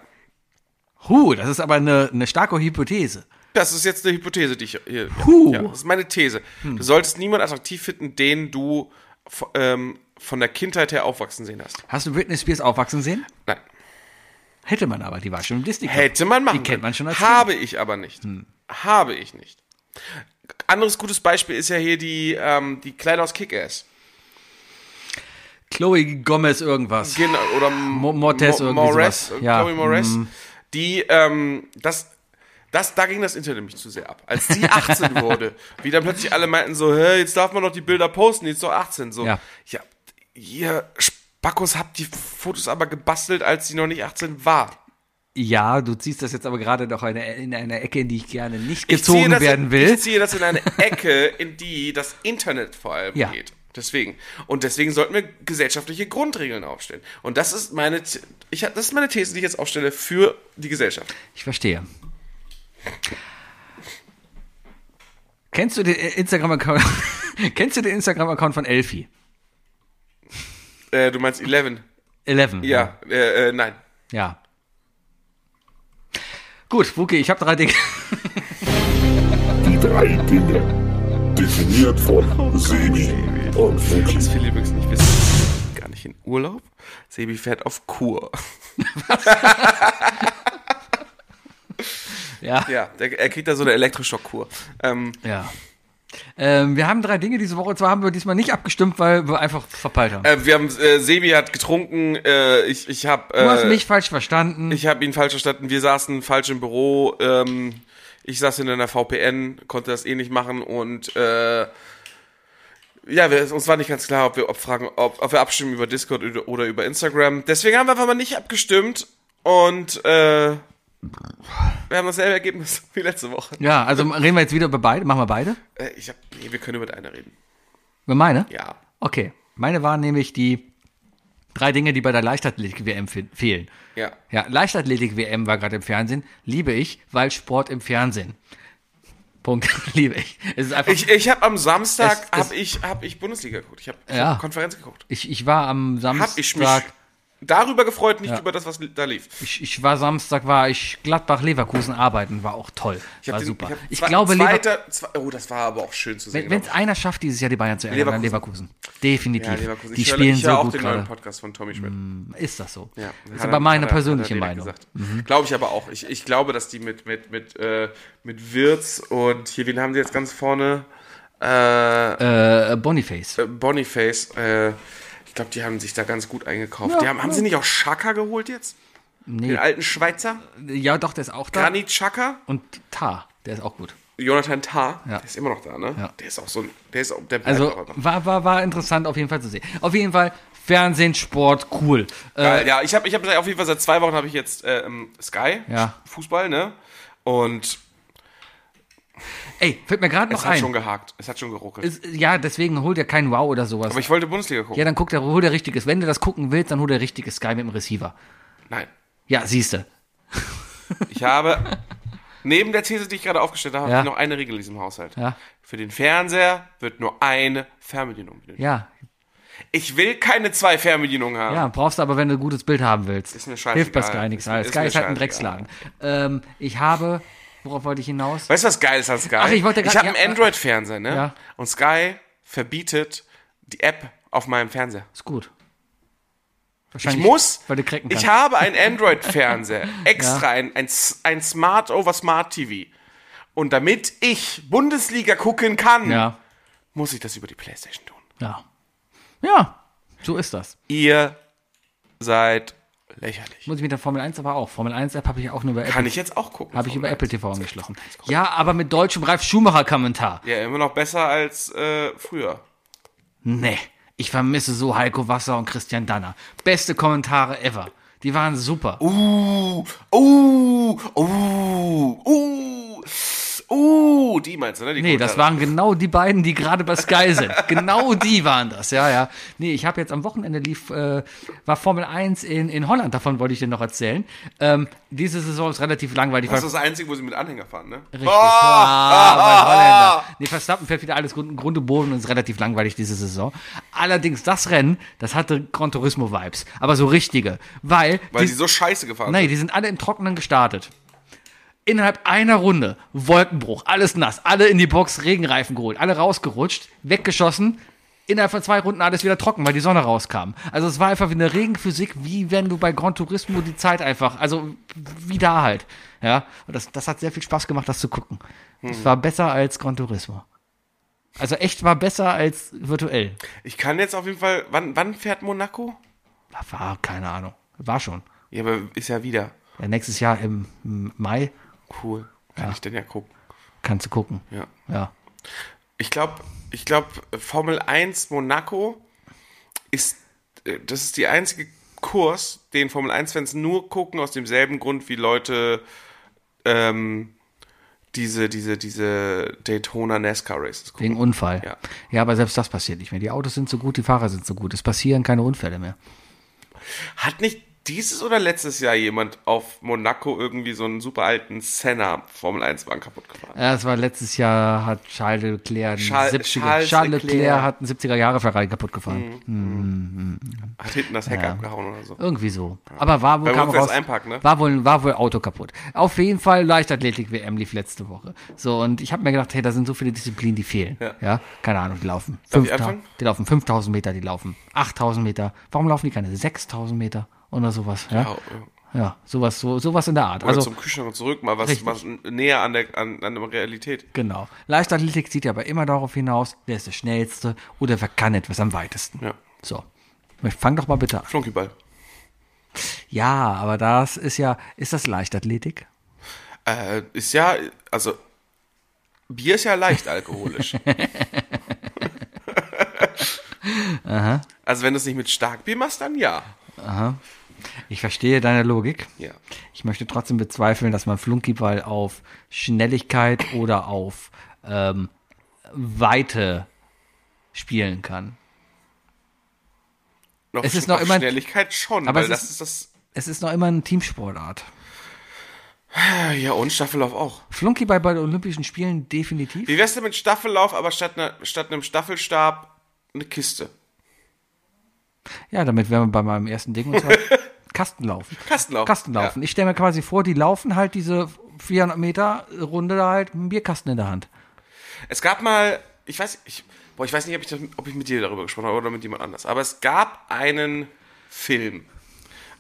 Huh, das ist aber eine, eine starke Hypothese. Das ist jetzt eine Hypothese, die ich hier. Ja, Puh. ja, das ist meine These. Du solltest niemanden attraktiv finden, den du ähm, von der Kindheit her aufwachsen sehen hast. Hast du Britney Spears aufwachsen sehen? Nein. Hätte man aber, die war schon im Disney. Club. Hätte man machen Die kennt man schon als Habe ich aber nicht. Habe ich nicht. Anderes gutes Beispiel ist ja hier die, ähm, die Kleider aus Kick-Ass. Chloe Gomez irgendwas. Genau, oder Mo- Mortez irgendwie Morez, sowas. Ja, Chloe Morez. mm. Die, ähm, das, das, da ging das Internet nämlich zu sehr ab. Als sie 18 wurde, wie dann plötzlich alle meinten so, hä, jetzt darf man doch die Bilder posten, ist doch 18. So, Ja. ja, ihr Spackos habt die Fotos aber gebastelt, als sie noch nicht 18 war. Ja, du ziehst das jetzt aber gerade doch eine, in eine Ecke, in die ich gerne nicht gezogen werden in, will. Ich ziehe das in eine Ecke, in die das Internet vor allem Ja. geht. Deswegen. Und deswegen sollten wir gesellschaftliche Grundregeln aufstellen. Und das ist meine, ich, das ist meine These, die ich jetzt aufstelle für die Gesellschaft. Ich verstehe. Kennst du den äh, Instagram-Account? Kennst du den Instagram-Account von Elfie? Äh, du meinst 11? Eleven. Ja, äh, äh, nein. Ja. Gut, Wuki, ich habe drei Dinge. Die drei Dinge. Definiert von Sebi und Fuki. Das will übrigens nicht wissen. Gar nicht in Urlaub. Sebi fährt auf Kur. Ja. Ja, der, er kriegt da so eine Elektroschockkur. Ähm, Ja. Ähm, wir haben drei Dinge diese Woche. Zwar haben wir diesmal nicht abgestimmt, weil wir einfach verpeilt haben. äh, wir haben, äh, Sebi hat getrunken, äh, ich, ich habe du hast äh, mich falsch verstanden. Ich habe ihn falsch verstanden. Wir saßen falsch im Büro. Ähm, ich saß in einer VPN, konnte das eh nicht machen und äh, ja, wir, uns war nicht ganz klar, ob wir ob fragen, ob, ob wir abstimmen über Discord oder, oder über Instagram. Deswegen haben wir einfach mal nicht abgestimmt und äh, wir haben dasselbe Ergebnis wie letzte Woche. ja, also reden wir jetzt wieder über beide. Machen wir beide? Äh, ich hab, nee, wir können über deine reden. Über meine? Ja. Okay. Meine waren nämlich die drei Dinge, die bei der Leichtathletik-WM fe fehlen. Ja. Ja, Leichtathletik-WM war gerade im Fernsehen. Liebe ich, weil Sport im Fernsehen. Punkt. Liebe ich. Es ist einfach. Ich, ich habe am Samstag Es- es- hab ich, hab ich Bundesliga geguckt. Ich habe Ja. Konferenz geguckt. Ich, ich war am. Samstag darüber gefreut, nicht über das, was da lief. Ich, ich war Samstag, war ich Gladbach-Leverkusen arbeiten, war auch toll. Ich war den- super. Ich, zwei- glaube, Lever zweiter, zwei, oh, das war aber auch schön zu sehen. wenn es einer schafft, dieses Jahr die Bayern zu ärgern, dann Leverkusen. Leverkusen. Definitiv. ja, Leverkusen. Die ich höre, spielen ich höre so auch gut den neuen gerade. Podcast von Tommy Schmidt. Ist das so? Ja, ist aber er- meine hat er- persönliche hat Meinung. gesagt. Glaube ich aber auch. Ich, ich glaube, dass die mit, mit, mit, äh, mit Wirtz und hier, wen haben sie jetzt ganz vorne? Äh, Äh, Boniface. äh, Boniface. Äh, ich glaube, die haben sich da ganz gut eingekauft. die haben, haben sie nicht auch Schaka geholt jetzt? Nee. Den alten Schweizer? Ja, doch, der ist auch da. Granit Xhaka? Und Tar, der ist auch gut. Jonathan Tah? Ja. Der ist immer noch da, ne? Ja. Der ist auch so ein, der ist auch, der Also war, war, war interessant auf jeden Fall zu sehen. Auf jeden Fall Fernsehen, Sport, cool. Äh, Geil, ja, ich habe ich hab auf jeden Fall seit zwei Wochen habe ich jetzt äh, Sky, Ja. Fußball, ne? Und ey, fällt mir gerade es noch hat ein. schon gehakt, es hat schon geruckelt. Ist- ja, deswegen holt er kein Wow oder sowas. Aber ich wollte Bundesliga gucken. ja, dann guckt er, hol der richtiges. Wenn du das gucken willst, dann hol der richtige Sky mit dem Receiver. Nein. Ja, siehste. Ich habe neben der These, die ich gerade aufgestellt habe, Ja. noch eine Regel in diesem Haushalt. Ja. Für den Fernseher wird nur eine Fernbedienung benötigt. Ja, Ich will keine zwei Fernbedienungen haben. ja, brauchst du aber, wenn du ein gutes Bild haben willst. Ist mir scheißegal. Hilft bei Sky nichts. Ist ist Sky mir ist halt ein. Drecksladen. Ähm, ich habe, worauf wollte ich hinaus? Weißt du, was geil ist an Sky? Ach, ich wollte grad- habe ja, einen Android-Fernseher, ne? Ja. Und Sky verbietet die App auf meinem Fernseher. Ist gut. Ich muss, weil du kannst. ich habe einen Android-Fernseher, extra Ja. ein, ein, ein Smart over Smart TV. Und damit ich Bundesliga gucken kann, ja, muss ich das über die Playstation tun. ja. Ja, so ist das. Ihr seid lächerlich. Muss ich mit der Formel 1 aber auch. Formel 1 App habe ich auch nur über Apple. Kann ich jetzt auch gucken. Habe ich über Apple TV angeschlossen. Ja, aber mit deutschem Ralf Schumacher Kommentar. 1. Ja, immer noch besser als äh, früher. Nee, ich vermisse so Heiko Wasser und Christian Danner. Beste Kommentare ever. Die waren super. Uh, uh, uh, uh, uh, die meinst du, ne? Die Nee, das waren genau die beiden, die gerade bei Sky sind. genau die waren das, ja, ja. Nee, ich habe jetzt am Wochenende lief, äh, war Formel 1 in, in Holland, davon wollte ich dir noch erzählen. Ähm, diese Saison ist relativ langweilig. Das ist das Einzige, wo sie mit Anhänger fahren, ne? Richtig. Ah, bei Holländer. Nee, Verstappen fährt wieder alles Grund, Grund und Boden und ist relativ langweilig diese Saison. Allerdings das Rennen, das hatte Gran Turismo Vibes, aber so richtige, weil, Weil die, die so scheiße gefahren nee, sind. die sind alle im Trockenen gestartet. Innerhalb einer Runde Wolkenbruch, alles nass, alle in die Box, Regenreifen geholt, alle rausgerutscht, weggeschossen. Innerhalb von zwei Runden alles wieder trocken, weil die Sonne rauskam. Also es war einfach wie eine Regenphysik, wie wenn du bei Gran Turismo die Zeit einfach, also wie da halt. Ja, und das, das hat sehr viel Spaß gemacht, das zu gucken. Es war besser als Gran Turismo. Also echt war besser als virtuell. Ich kann jetzt auf jeden Fall. Wann, wann fährt Monaco? War, keine Ahnung. War schon. Ja, aber ist ja wieder. Ja, nächstes Jahr im Mai Cool. Kann ich denn ja gucken. kannst du gucken. Ja. Ja. Ich glaube, ich glaube, Formel 1 Monaco ist, äh, das ist die einzige Kurs, den Formel 1-Fans nur gucken, aus demselben Grund wie Leute ähm, diese, diese, diese Daytona NASCAR Races gucken. Wegen Unfall. Ja. ja, aber selbst das passiert nicht mehr. Die Autos sind so gut, die Fahrer sind so gut. Es passieren keine Unfälle mehr. Hat nicht dieses oder letztes Jahr jemand auf Monaco irgendwie so einen super alten Senna Formel 1 Wagen kaputt gefahren? Ja, es war letztes Jahr, hat Charles Leclerc, einen Charles- 70er, Charles Charles Leclerc. Leclerc hat einen 70er Jahre Ferrari kaputt gefahren. Hat hinten das Heck abgehauen oder so. Irgendwie so. Aber war wohl, kam raus, einparken, ne? war wohl, war wohl Auto kaputt. Auf jeden Fall Leichtathletik-WM lief letzte Woche. So, und ich habe mir gedacht, hey, da sind so viele Disziplinen, die fehlen. Ja. keine Ahnung, die laufen. Darf ich 5000 anfangen? die laufen 5000 Meter, die laufen 8000 Meter. Warum laufen die keine 6000 Meter oder sowas? Ja, Ja, ja sowas, so, sowas in der Art. Oder Also, zum Kühlschrank und zurück, mal was, was näher an der, an, an der Realität. Genau. Leichtathletik zieht ja aber immer darauf hinaus, wer ist der Schnellste oder wer kann etwas am weitesten. Ja. So. Fang doch mal bitte an. Flunkyball. Ja, aber das ist ja, ist das Leichtathletik? Äh, ist ja, also, Bier ist ja leicht alkoholisch. Also, wenn du es nicht mit Starkbier machst, dann ja. Ich verstehe deine Logik. Ja. Ich möchte trotzdem bezweifeln, dass man Flunkyball auf Schnelligkeit oder auf ähm, Weite spielen kann. Noch Es ist noch auf immer- Schnelligkeit schon, Aber es ist- ist das. Es ist noch immer eine Teamsportart. Ja, und Staffellauf auch. Flunkyball bei den Olympischen Spielen definitiv. Wie wär's denn mit Staffellauf, aber statt, einer, statt einem Staffelstab eine Kiste? Ja, damit wären wir bei meinem ersten Ding und zwar Kastenlaufen. Kastenlaufen, Kastenlaufen. Ich stelle mir quasi vor, die laufen halt diese 400 Meter Runde da halt mit einem Bierkasten in der Hand. Es gab mal, ich weiß, ich, boah, ich weiß nicht, ob ich, das, ob ich mit dir darüber gesprochen habe oder mit jemand anders, aber es gab einen Film,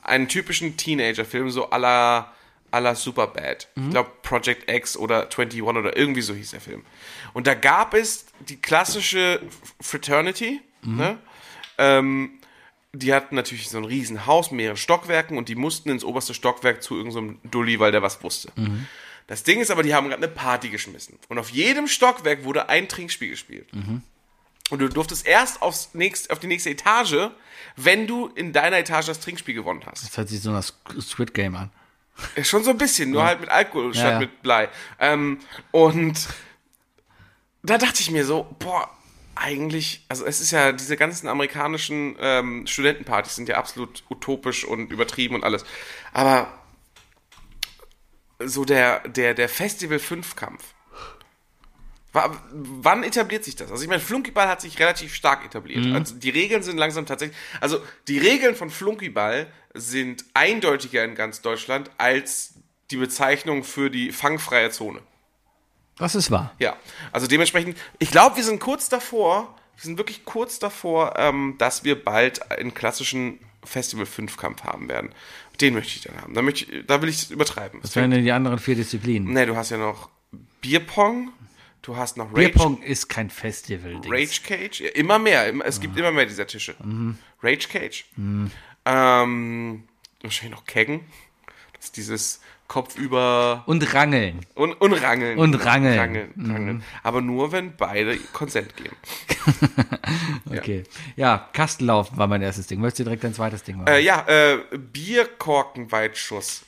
einen typischen Teenager-Film, so à la Superbad. Ich glaube Project X oder 21 oder irgendwie so hieß der Film. Und da gab es die klassische Fraternity, ne? Ähm, die hatten natürlich so ein riesen Haus, mehrere Stockwerken und die mussten ins oberste Stockwerk zu irgendeinem Dulli, weil der was wusste. Das Ding ist aber, die haben gerade eine Party geschmissen. Und auf jedem Stockwerk wurde ein Trinkspiel gespielt. Und du durftest erst aufs nächst, auf die nächste Etage, wenn du in deiner Etage das Trinkspiel gewonnen hast. Das hört sich so nach Squid Game an. Ja, Schon so ein bisschen, nur halt mit Alkohol statt ja. mit Blei. Ähm, und da dachte ich mir so, boah, eigentlich, also es ist ja, diese ganzen amerikanischen ähm, Studentenpartys sind ja absolut utopisch und übertrieben und alles. Aber so der, der, der Festival 5-Kampf. Wa- Wann etabliert sich das? Also ich meine, Flunkyball hat sich relativ stark etabliert. Also die Regeln sind langsam tatsächlich. Also die Regeln von Flunkyball sind eindeutiger in ganz Deutschland als die Bezeichnung für die fangfreie Zone. Das ist wahr. Ja, also dementsprechend, ich glaube, wir sind kurz davor, wir sind wirklich kurz davor, ähm, dass wir bald einen klassischen Festival 5-Kampf haben werden. Den möchte ich dann haben. Da, möchte ich, da will ich es übertreiben. Was wären denn die anderen vier Disziplinen? Nee, du hast ja noch Bierpong, du hast noch Rage, Bierpong ist kein Festival. -Dings. Rage Cage, ja, immer mehr, es gibt immer mehr dieser Tische. Mhm. Rage Cage, ähm, wahrscheinlich noch Keggen, das ist dieses Kopf über Und Rangeln. und, und Rangeln. Und Rangeln. Mhm. Rangeln, Rangeln. Aber nur, wenn beide Konsent geben. Okay. Ja, Kastenlaufen war mein erstes Ding. Möchtest du direkt dein zweites Ding machen? Äh, ja, äh, Bierkorkenweitschuss.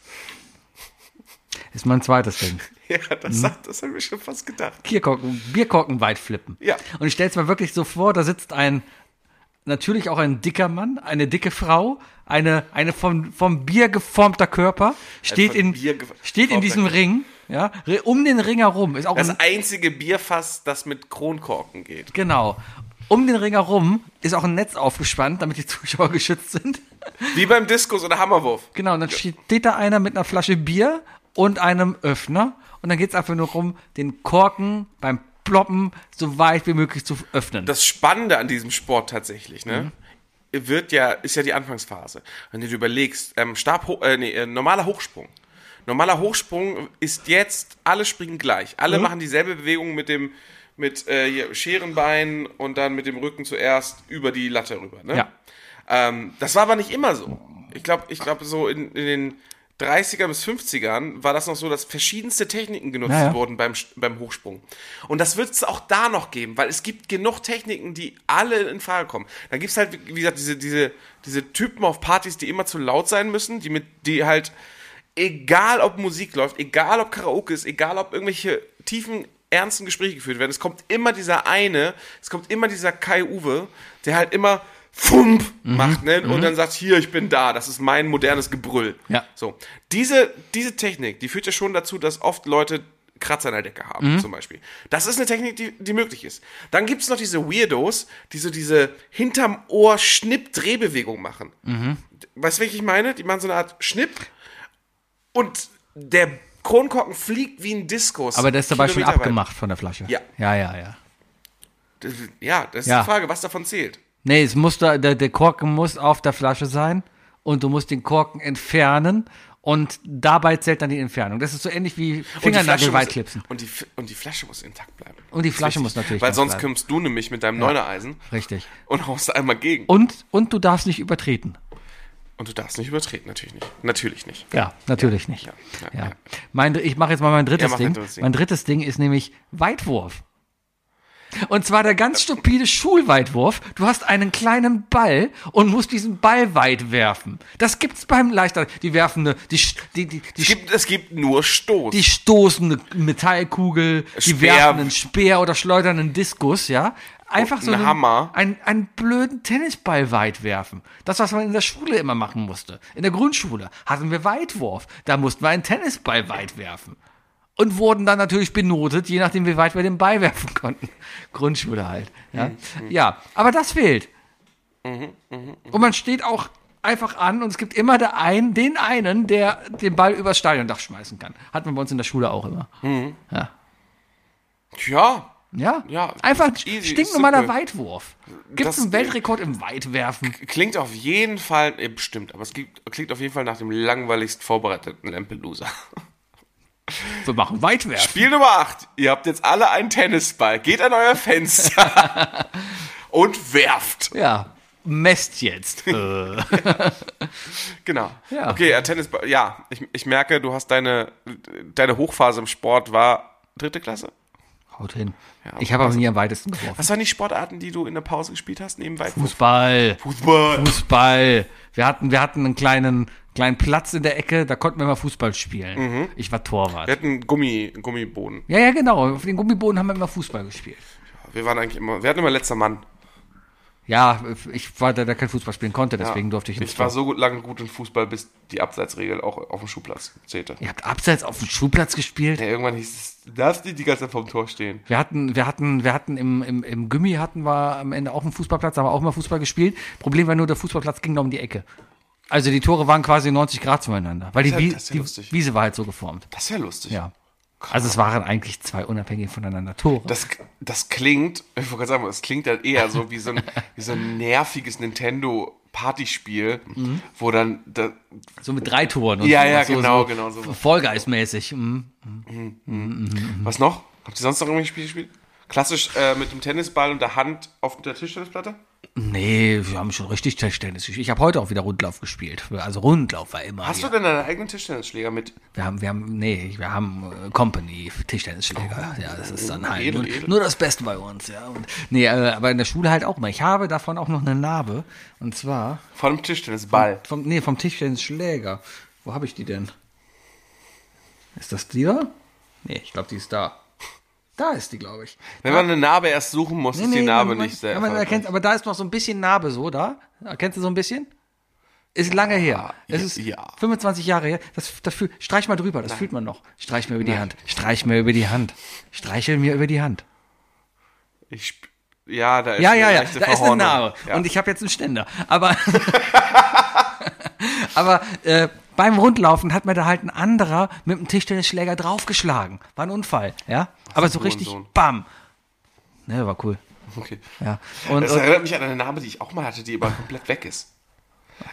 Ist mein zweites Ding. Ja, das, Mhm. hat, das habe ich schon fast gedacht. Bierkorken, Bierkorken weit flippen. Ja. Und ich stell's mir wirklich so vor, da sitzt ein, natürlich auch ein dicker Mann, eine dicke Frau, eine, eine vom, vom Bier geformter Körper, steht in, steht in diesem Ring, ja, um den Ring herum, ist auch Das ein, einzige Bierfass, das mit Kronkorken geht. genau. Um den Ring herum ist auch ein Netz aufgespannt, damit die Zuschauer geschützt sind. Wie beim Diskus oder Hammerwurf. Genau, und dann steht da einer mit einer Flasche Bier und einem Öffner. Und dann geht's einfach nur darum, den Korken beim Ploppen so weit wie möglich zu öffnen. Das Spannende an diesem Sport tatsächlich, ne? Mhm. Wird ja, ist ja die Anfangsphase. Wenn du dir überlegst, ähm, Stab, äh, nee, äh, normaler Hochsprung. Normaler Hochsprung ist jetzt, alle springen gleich. Alle Mhm. machen dieselbe Bewegung mit dem, mit äh, hier, Scherenbein und dann mit dem Rücken zuerst über die Latte rüber. Ne? Ja. Ähm, das war aber nicht immer so. Ich glaube, ich glaube, so in, in den 30er bis 50ern war das noch so, dass verschiedenste Techniken genutzt Ja, ja. wurden beim, beim Hochsprung. Und das wird es auch da noch geben, weil es gibt genug Techniken, die alle in Frage kommen. Da gibt es halt, wie gesagt, diese, diese, diese Typen auf Partys, die immer zu laut sein müssen, die mit, die halt, egal ob Musik läuft, egal ob Karaoke ist, egal ob irgendwelche tiefen, ernsten Gespräche geführt werden, es kommt immer dieser eine, es kommt immer dieser Kai Uwe, der halt immer Fump Mhm. macht, ne? Und dann sagt, hier, ich bin da, das ist mein modernes Gebrüll. Ja. So. Diese, diese Technik, die führt ja schon dazu, dass oft Leute Kratzer in der Decke Mhm. haben, zum Beispiel. Das ist eine Technik, die, die möglich ist. Dann gibt es noch diese Weirdos, die so diese hinterm Ohr Schnipp-Drehbewegung machen. Mhm. Weißt du, welche ich meine? Die machen so eine Art Schnipp und der Kronkorken fliegt wie ein Diskus. Aber der ist dabei schon Kilometer weit. abgemacht von der Flasche. Ja. Ja, ja, ja. Das- Ja, das ist Ja. die Frage, was davon zählt. Nee, es muss da, der, der Korken muss auf der Flasche sein und du musst den Korken entfernen und dabei zählt dann die Entfernung. Das ist so ähnlich wie Und die muss-. Und die, und die Flasche muss intakt bleiben. Und die Flasche muss natürlich Weil sonst kommst du nämlich mit deinem Neuner-Eisen Richtig. und haust einmal gegen. Und, und du darfst nicht übertreten. Und du darfst nicht übertreten, natürlich nicht. Natürlich nicht. Ja, natürlich nicht. ja, Ja, ja, ja. Mein, ich mache jetzt mal mein Ja, drittes Ding. Mein drittes Ding ist nämlich Weitwurf. Und zwar der ganz stupide Schulweitwurf. Du hast einen kleinen Ball und musst diesen Ball weit werfen. Das gibt's beim Leichter. Die werfen eine, die, die, die, die, Es gibt, es gibt nur Stoß. die stoßen eine Metallkugel, die Speer. werfen einen Speer oder schleudern einen Diskus, ja. Einfach so einen Hammer. Einen, einen blöden Tennisball weit werfen. Das, was man in der Schule immer machen musste. In der Grundschule hatten wir Weitwurf. Da mussten wir einen Tennisball weit werfen. Und wurden dann natürlich benotet, je nachdem, wie weit wir den Ball werfen konnten. Grundschule halt. Ja, Mhm, ja aber das fehlt. Und man steht auch einfach an und es gibt immer der einen, den einen, der den Ball übers Stadiondach schmeißen kann. Hatten wir bei uns in der Schule auch immer. Ja. Ja, Ja, Ja, einfach easy, stinknormaler. Weitwurf. Gibt es einen Weltrekord im Weitwerfen? klingt auf jeden Fall, bestimmt, aber es klingt, klingt auf jeden Fall nach dem langweiligst vorbereiteten Lampelusa. Wir machen Weitwerfen. Spiel Nummer 8. Ihr habt jetzt alle einen Tennisball. Geht an euer Fenster und werft. Ja, messt jetzt. Äh, Genau. Ja. Okay, Tennisball. Ja, ich, ich merke, du hast deine, deine Hochphase im Sport war dritte Klasse. Haut hin. Ich habe aber nie am weitesten geworfen. Was waren die Sportarten, die du in der Pause gespielt hast, neben Weitwurf? Fußball. Fußball. Fußball. Wir hatten, wir hatten einen kleinen, kleinen Platz in der Ecke, da konnten wir mal Fußball spielen. Mhm. Ich war Torwart. Wir hatten Gummi, Gummiboden. Ja, ja, genau. Auf den Gummiboden haben wir immer Fußball gespielt. Wir waren eigentlich immer, wir hatten immer letzter Mann. Ja, ich war der, der kein Fußball spielen konnte, deswegen durfte ich Ich war so gut, lange gut in Fußball, bis die Abseitsregel auch auf dem Schuhplatz zählte. Ihr habt abseits auf dem Schulplatz gespielt? Ja, irgendwann hieß es, du darfst nicht die ganze Zeit vorm Tor stehen. Wir hatten, wir hatten, wir hatten im, im, im Gummi hatten wir am Ende auch einen Fußballplatz, haben wir auch mal Fußball gespielt. Problem war nur, der Fußballplatz ging noch um die Ecke. Also die Tore waren quasi 90 Grad zueinander, weil die, ja- ja die. Wiese war halt so geformt. Das ist ja lustig. Ja. Also es waren eigentlich zwei unabhängig voneinander Tore. Das, das klingt, ich wollte gerade sagen, das klingt halt eher so wie so ein, wie so ein nerviges Nintendo Partyspiel, Mhm. wo dann, da, so mit drei Toren. Und Ja, so, ja, so, genau, so genau, sowas. Vollgeistmäßig. Mhm. was noch? Habt ihr sonst noch irgendwelche Spiele gespielt? Klassisch äh, mit dem Tennisball und der Hand auf der Tischtennisplatte? Nee, wir haben schon richtig Tischtennis gespielt. Ich habe heute auch wieder Rundlauf gespielt. Also Rundlauf war immer. Hast hier. du denn deinen eigenen Tischtennisschläger mit? Wir haben, wir haben, nee, wir haben äh, Company Tischtennisschläger. Ja, das ist dann halt edel, nur, edel. nur das Beste bei uns. Ja, und, nee, äh, aber in der Schule halt auch mal. Ich habe davon auch noch eine Narbe. Und zwar Von dem Tischtennisball. vom, nee, vom Tischtennisschläger. Wo habe ich die denn? Ist das die da? Nee, ich glaube, die ist da. Da ist die, glaube ich. Wenn man eine Narbe erst suchen muss, ist die Narbe man, nicht sehr man erkennt, Aber da ist noch so ein bisschen Narbe so da. Erkennst du so ein bisschen? Ist lange her. Es ist ja. 25 Jahre her. Das, das fühl, streich mal drüber, das fühlt man noch. Streich mir über die Hand. Streich mir über die Hand. Streichel mir über die Hand. Ich ja, da ist Ja, eine ja, ja. Da ist eine. Narbe. Ja. Und ich habe jetzt einen Ständer. Aber, aber äh, beim Rundlaufen hat mir da halt ein anderer mit dem Tischtennisschläger draufgeschlagen. War ein Unfall, ja. Aber so richtig, Sohn. bam. Ne, war cool. okay. Ja. Und, Das und erinnert mich an eine Narbe, die ich auch mal hatte, die aber komplett weg ist.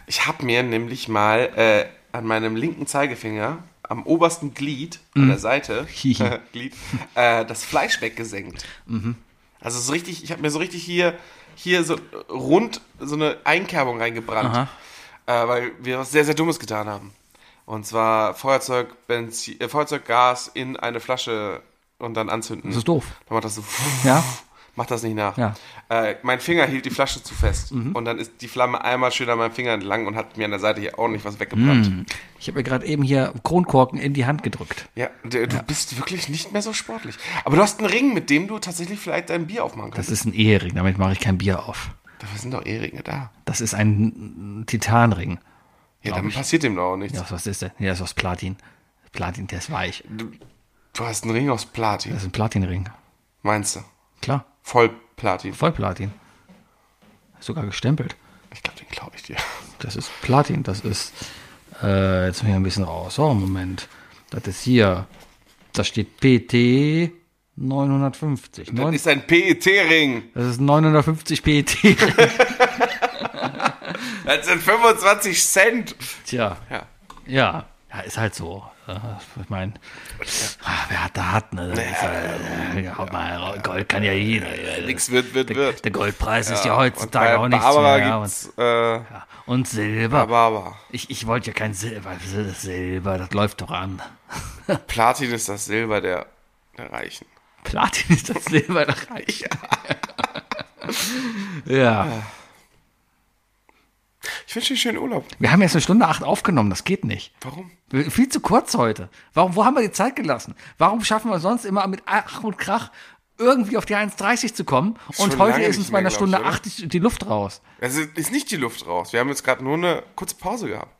Ich habe mir nämlich mal äh, an meinem linken Zeigefinger am obersten Glied, an der Seite, Mhm. Hihi. Glied, äh, das Fleisch weggesenkt. Mhm. Also so richtig, ich habe mir so richtig hier, hier so rund so eine Einkerbung reingebrannt, äh, weil wir was sehr, sehr Dummes getan haben. Und zwar Feuerzeug, Benzin, äh, Feuerzeuggas in eine Flasche und dann anzünden. das ist doof. Dann macht das so. Ja. Mach das nicht nach. Ja. Mhm. Äh, mein Finger hielt die Flasche zu fest. Und dann ist die Flamme einmal schön an meinem Finger entlang und hat mir an der Seite hier ordentlich was weggebrannt. Ich habe mir gerade eben hier Kronkorken in die Hand gedrückt. Ja, du, du bist wirklich nicht mehr so sportlich. Aber du hast einen Ring, mit dem du tatsächlich vielleicht dein Bier aufmachen kannst. Das ist ein Ehering, damit mache ich kein Bier auf. Dafür sind doch Eheringe da. Das ist ein Titanring. Ja, dann passiert dem doch auch nichts. Ja, was ist der? Ja, das ist aus Platin. Platin, der ist weich. Du, du hast einen Ring aus Platin, Das ist ein Platinring. meinst du? Klar, Voll Platin. voll Platin. Sogar gestempelt. Ich glaube, den glaube ich dir. Das ist Platin, das ist. Äh, jetzt muss ich ein bisschen raus. Oh, Moment. Das ist hier. Da steht PT 950. Das Neun, ist ein PET-Ring. das ist 950 PET. Das sind 25 Cent. Tja. Ja. Ja. Ja, ist halt so. Ja, Ich meine, wer hat, da hat, ne? Das ist, äh, ja, haut mal raus. Gold kann ja jeder. Ja. Nix wird, wird, wird. Der Goldpreis ist ja und heutzutage auch nichts Barbara mehr. ja. gibt's, äh, Und, und Silber. Barbara. Ich, ich wollte ja kein Silber. Silber, das läuft doch an. Platin ist das Silber der, der Reichen. Platin ist das Silber der Reich. ja. Ich wünsche dir einen schönen Urlaub. Wir haben jetzt eine Stunde acht aufgenommen, das geht nicht. Warum? Viel zu kurz heute. Warum, wo haben wir die Zeit gelassen? Warum schaffen wir sonst immer mit Ach und Krach irgendwie auf die 1,30 zu kommen? Und schon heute ist uns bei einer ich, Stunde? 80 die Luft raus. Also ist nicht die Luft raus. Wir haben jetzt gerade nur eine kurze Pause gehabt.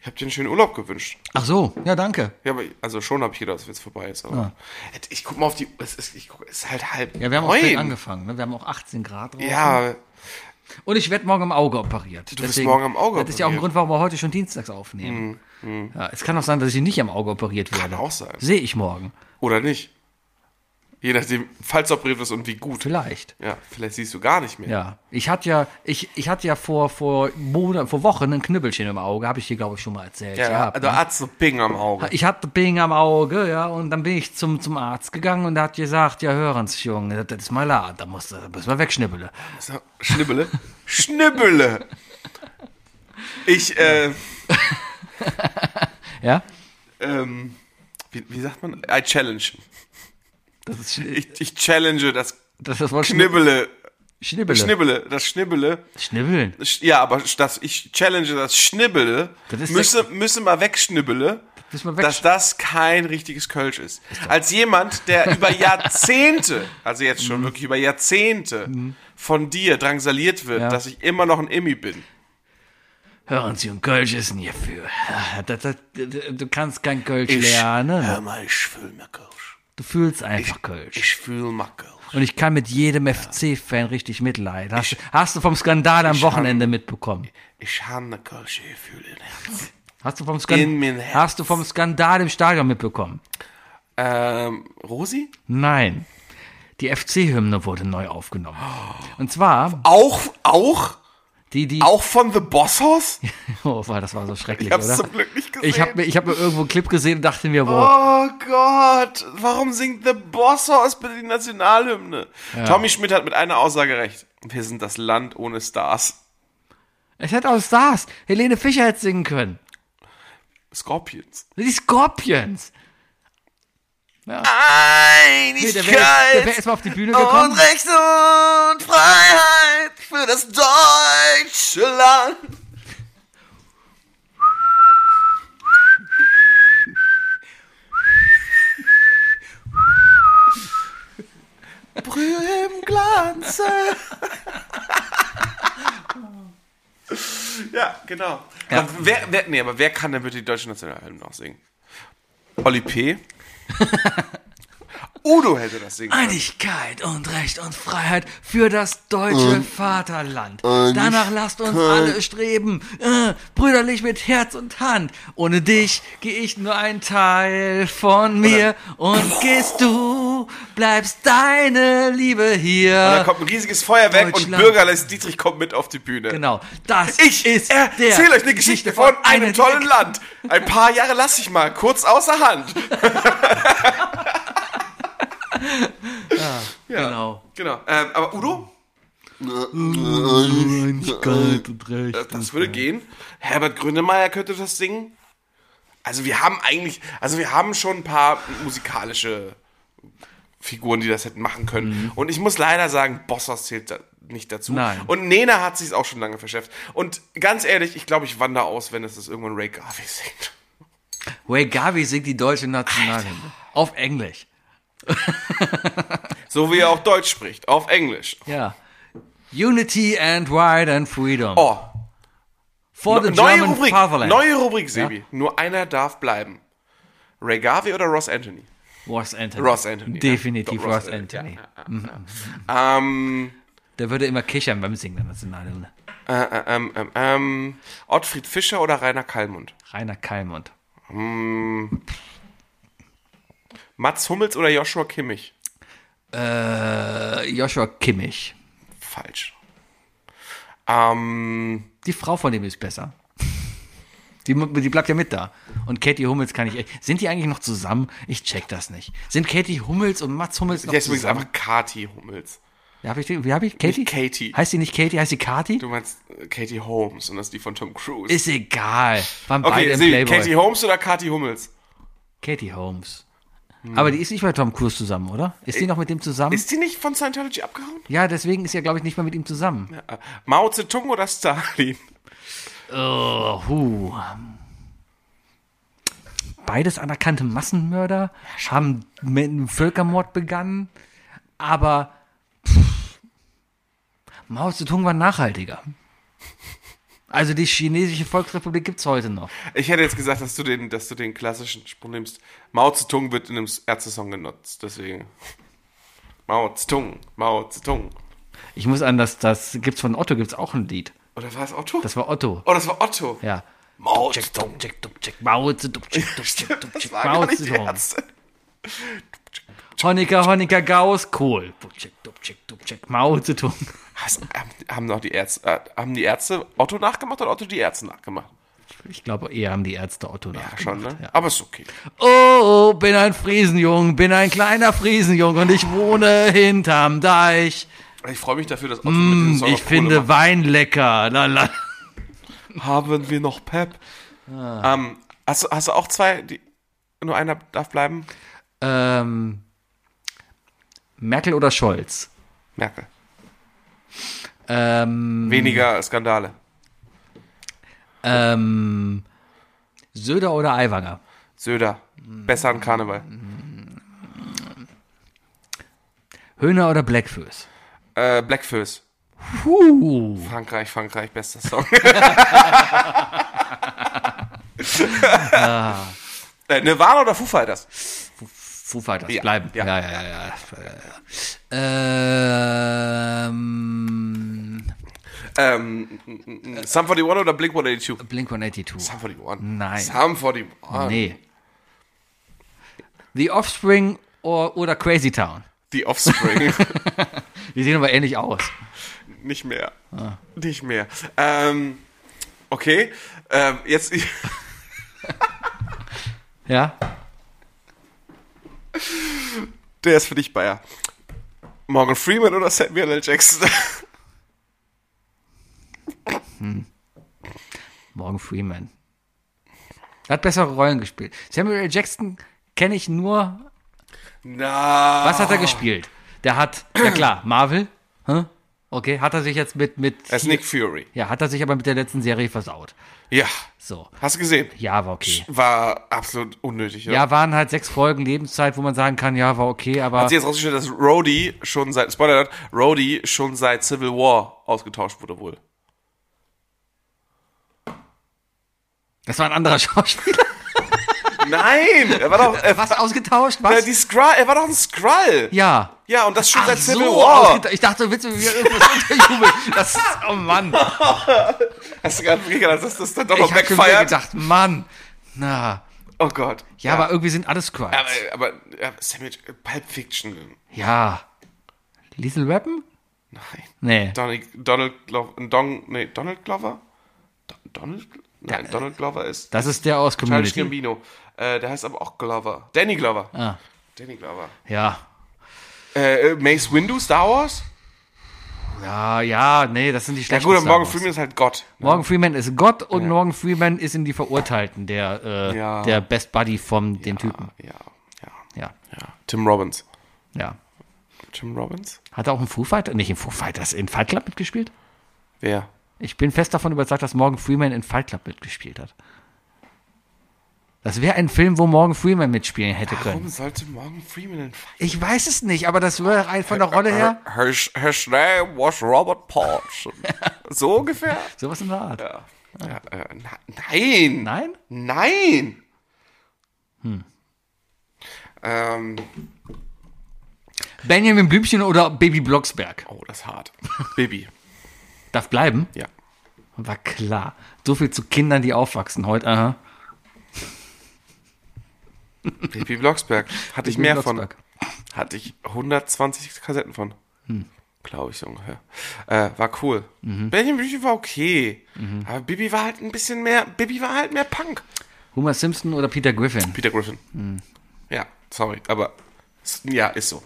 Ich habe dir einen schönen Urlaub gewünscht. Ach so, ja, danke. Ja, aber also schon habe ich gedacht, dass es jetzt vorbei ist. Aber Ich guck mal auf die. Es ist, ich guck, es ist halt halb. Ja, wir haben auch neun. spät angefangen. Ne? Wir haben auch 18 Grad drauf. Ja, Und ich werde morgen am Auge operiert. Du wirst morgen am Auge Das ist ja auch ein operiert. Grund, warum wir heute schon dienstags aufnehmen. Ja, es kann auch sein, dass ich nicht am Auge operiert werde. auch sein. Sehe ich morgen. Oder nicht? Je nachdem, falls operiert wirst und wie gut. Vielleicht. Ja, vielleicht siehst du gar nicht mehr. Ja. Ich hatte ja, ich, ich hatte ja vor, vor Monaten, vor Wochen ein Knüppelchen im Auge. Habe ich dir, glaube ich, schon mal erzählt. Ja, gehabt, du ne? hast so Ping am Auge. Ich hatte Bing am Auge, ja, und dann bin ich zum, zum Arzt gegangen und der hat gesagt, ja, hören Sie, Junge, das ist mal da, da musst du, müssen wir wegschnippeln. So, Schnibbele? Schnibbele! Ich, äh, Ja? ähm, wie, wie sagt man? I challenge. Das ist, Ich, ich challenge das das, das Knibbele. Schnibbele. Schnibbele. Das Schnibbele. Schnibbeln. Sch- Ja, aber das, ich challenge das Schnibbele. Das ist müsse, müsse mal wegschnibbele. müssen wir dass das kein richtiges Kölsch ist. Als jemand, der über Jahrzehnte, also jetzt Mhm. schon wirklich über Jahrzehnte von dir drangsaliert wird, Ja. dass ich immer noch ein Immi bin. Hören Sie, und Kölsch ist ein hierfür. Das, das, du kannst kein Kölsch lernen. hör mal, ich fühl mal Kölsch. Du fühlst einfach Kölsch. Ich fühl mal Kölsch. Und ich kann mit jedem FC-Fan richtig mitleiden. Hast, hast du vom Skandal am Wochenende mitbekommen? Ich habe eine Kölsche Gefühl im Herzen. Hast du vom, In Skan mein Herz. hast du vom Skandal im Stadion mitbekommen? Ähm, Rosi? Nein. Die FC-Hymne wurde neu aufgenommen. Und zwar, Auch, auch, die, die, auch von The Boss House? oh, war- das war so schrecklich, Ich hab's oder? zum Glück nicht gesehen. Ich habe ich hab mir irgendwo einen Clip gesehen und dachte mir, wow, Oh Gott, warum singt The Boss House bitte die Nationalhymne? Tommy Schmidt hat mit einer Aussage recht. Wir sind das Land ohne Stars. es hätte auch Stars. Helene Fischer hätte singen können. Scorpions. Die Scorpions. Einigkeit der wäre wär erst mal auf die Bühne gekommen. und Recht und Freiheit für das deutsche Land. Brühe im Glanze. ja, genau. Aber wer, wer, nee, aber wer kann denn bitte die deutsche Nationalhymne noch singen? Olli P. Udo hätte das singen können. Einigkeit und Recht und Freiheit für das deutsche Vaterland. Danach lasst uns alle streben, äh, brüderlich mit Herz und Hand. Ohne dich gehe ich nur ein Teil von mir und gehst du, bleibst deine Liebe Da hier. kommt ein riesiges Feuerwerk und. Bürgerles Dietrich kommt mit auf die Bühne. Genau, das Ich ist der erzähle euch eine Geschichte von einem tollen Land. Ein paar Jahre lasse ich mal kurz außer Hand. Genau. Genau. Ähm, aber Udo, Einigkeit und Recht. das würde gehen. Herbert Grönemeyer könnte das singen. Also wir haben eigentlich, also wir haben schon ein paar musikalische Figuren, die das hätten machen können. Und ich muss leider sagen, Bossers zählt da nicht dazu. Nein. Und Nena hat sich auch schon lange verschärft. Und ganz ehrlich, ich glaube, ich wandere aus, wenn es das irgendwann Ray Garvey singt. Ray Garvey singt die deutsche Nationalhymne. Auf Englisch. So wie er auch Deutsch spricht, auf Englisch. Ja. Unity and Right and Freedom. Oh, For the neue German Rubrik, Fatherland. neue Rubrik, Sebi. Nur einer darf bleiben. Ray Garvey oder Ross Anthony? Ross Anthony. Ross Anthony. Definitiv ja. Doch, Ross Anthony. Ähm, Der würde immer kichern beim Singen der Nationalhymne. äh, äh, ähm, ähm, ähm, Ottfried Fischer oder Rainer Kallmund? Rainer Kallmund. Mats Hummels oder Joshua Kimmich? Äh, Joshua Kimmich. Falsch. Ähm, Die Frau von dem ist besser. Die, die bleibt ja mit da. Und Katie Hummels kann ich. echt- Sind die eigentlich noch zusammen? Ich check das nicht. Sind Katie Hummels und Mats Hummels noch die heißt übrigens zusammen? einfach Kati Hummels. Wie habe ich, wie hab ich? Katie? Nicht Katie. Heißt die nicht Katie? Heißt sie Kati? Du meinst äh, Katie Holmes und das ist die von Tom Cruise. Ist egal. Waren beide okay, im Sebi, Playboy. Katie Holmes oder Kati Hummels? Katie Holmes. Aber die ist nicht bei Tom Cruise zusammen, oder? Ist die noch mit dem zusammen? Ist die nicht von Scientology abgehauen? ja, deswegen ist ja, glaube ich, nicht mehr mit ihm zusammen. Äh, Mao Zedong oder Stalin? Oh, huh. Beides anerkannte Massenmörder haben mit einem Völkermord begangen, aber pff, Mao Zedong war nachhaltiger. Also die chinesische Volksrepublik gibt's heute noch. Ich hätte jetzt gesagt, dass du den, dass du den klassischen Sprung nimmst. Mao Zedong wird in einem Ärzte-Song genutzt, deswegen. Mao Zedong, Mao Zedong. Ich muss an das, das gibt's von Otto gibt's auch ein Lied. Oder war es Otto? Das war Otto. oh, das war Otto. Ja. Mao Zedong. Mao Zedong, Mao Zedong. Honecker, Honecker, Gauss, Kohl. Mao Zedong. Haben, haben noch die Ärzte, äh, haben die Ärzte Otto nachgemacht oder Otto die Ärzte nachgemacht? Ich glaube, eher haben die Ärzte Otto Ja, nachgemacht. schon, ne? Ja. Aber ist okay. Oh, bin ein Friesenjung, bin ein kleiner Friesenjung und ich wohne hinterm Deich. Ich freue mich dafür, dass Otto mit diesem Song Ich finde macht. Wein lecker. La, la. Haben wir noch Pep? Ah. Ähm, hast, du- hast du auch zwei, die, nur einer darf bleiben? Ähm, Merkel oder Scholz? Merkel. Ähm, Weniger Skandale. ähm, Söder oder Aiwanger? Söder. Besser an Karneval. Höhner oder Blackfoes? Äh, Blackfoes. Puh. Frankreich, Frankreich, bester Song. äh, Nirvana oder Foo Fighters? Foo Fighters Ja, bleiben. ja. Ja, ja, ja. ja, ja. Ähm, Ähm, Sum 41 oder Blink 182? Blink 182. Sum 41. Nein. Sum 41. Nee. The Offspring or, oder Crazy Town. Die Offspring. Die sehen aber ähnlich aus. Nicht mehr. Nicht mehr. Ähm, okay. Ähm, jetzt. Ja? Der ist für dich, Bayer. Morgan Freeman oder Samuel L. Jackson? Morgan Freeman. Hat bessere Rollen gespielt. Samuel L. Jackson kenne ich nur. Na. Was hat er gespielt? Der hat, ja klar, Marvel. Hä? Okay, hat er sich jetzt mit. mit Er ist Nick Fury. ja, hat er sich aber mit der letzten Serie versaut. Ja. So. Hast du gesehen? Ja, war okay. War absolut unnötig. Ja, waren halt sechs Folgen Lebenszeit, wo man sagen kann, ja, war okay, aber. Hat sich jetzt rausgestellt, dass Rhodey schon seit, Spoiler Rhodey schon seit Civil War ausgetauscht wurde wohl. Das war ein anderer Schauspieler. Nein! Er war doch, er, Was ausgetauscht? äh, Was? die Skrull, er war doch ein Skrull. ja. Ja, und das schon Ach seit Civil so, War. ausgetauscht. Ich dachte, willst du mir irgendwas unterjubeln? Das ist, oh Mann. Hast du gerade gedacht, dass das dann doch Ich noch hab schon wieder backfeiert? gedacht, Mann. Na. Oh Gott. Ja, aber irgendwie sind alles Skrulls. Aber, aber ja, Samuel, Pulp Fiction. Ja. Lethal Weapon? Nein. Nee. Donald, Donald Glover, Don, nee, Donald Glover? Don, Donald? Nein, Donald Glover ist Das ist der aus Community. Gambino. Äh, der heißt aber auch Glover. Danny Glover. Ah. Danny Glover. Ja. Äh, äh, Mace Windu, Star Wars? Ja, ja, nee, das sind die Ja schlechten gut, und Star Morgan. Freeman ist halt Gott. Morgan Freeman ist Gott und Morgan Freeman ist in die Verurteilten, der, äh, Ja. der Best Buddy von dem Typen. Ja, ja, Ja. ja. Tim Robbins. Ja. Tim Robbins? Hat er auch in Foo Fighters, nicht in Foo Fighters, in Fight Club mitgespielt? Wer? Ich bin fest davon überzeugt, dass Morgan Freeman in Fight Club mitgespielt hat. Das wäre ein Film, wo Morgan Freeman mitspielen hätte Warum können. sollte Morgan Freeman in Ich weiß es nicht, aber das wäre rein von der Rolle her Her, his name was Robert Paulson. so ungefähr? sowas in der Art. Ja. ja äh, nein. Nein? Nein. Ähm, Benjamin Blümchen oder Baby Blocksberg? oh, das ist hart. Baby. Darf bleiben? Ja. War klar. So viel zu Kindern, die aufwachsen heute. Aha. Baby Blocksberg. Hatte ich mehr Blocksberg. von. Hatte ich 120 Kassetten von. Glaube ich so ungefähr. Äh, war cool. Benjamin Blümchen war okay. Aber Bibi war halt ein bisschen mehr, Bibi war halt mehr Punk. Homer Simpson oder Peter Griffin? Peter Griffin. Ja, sorry, aber ja, ist so.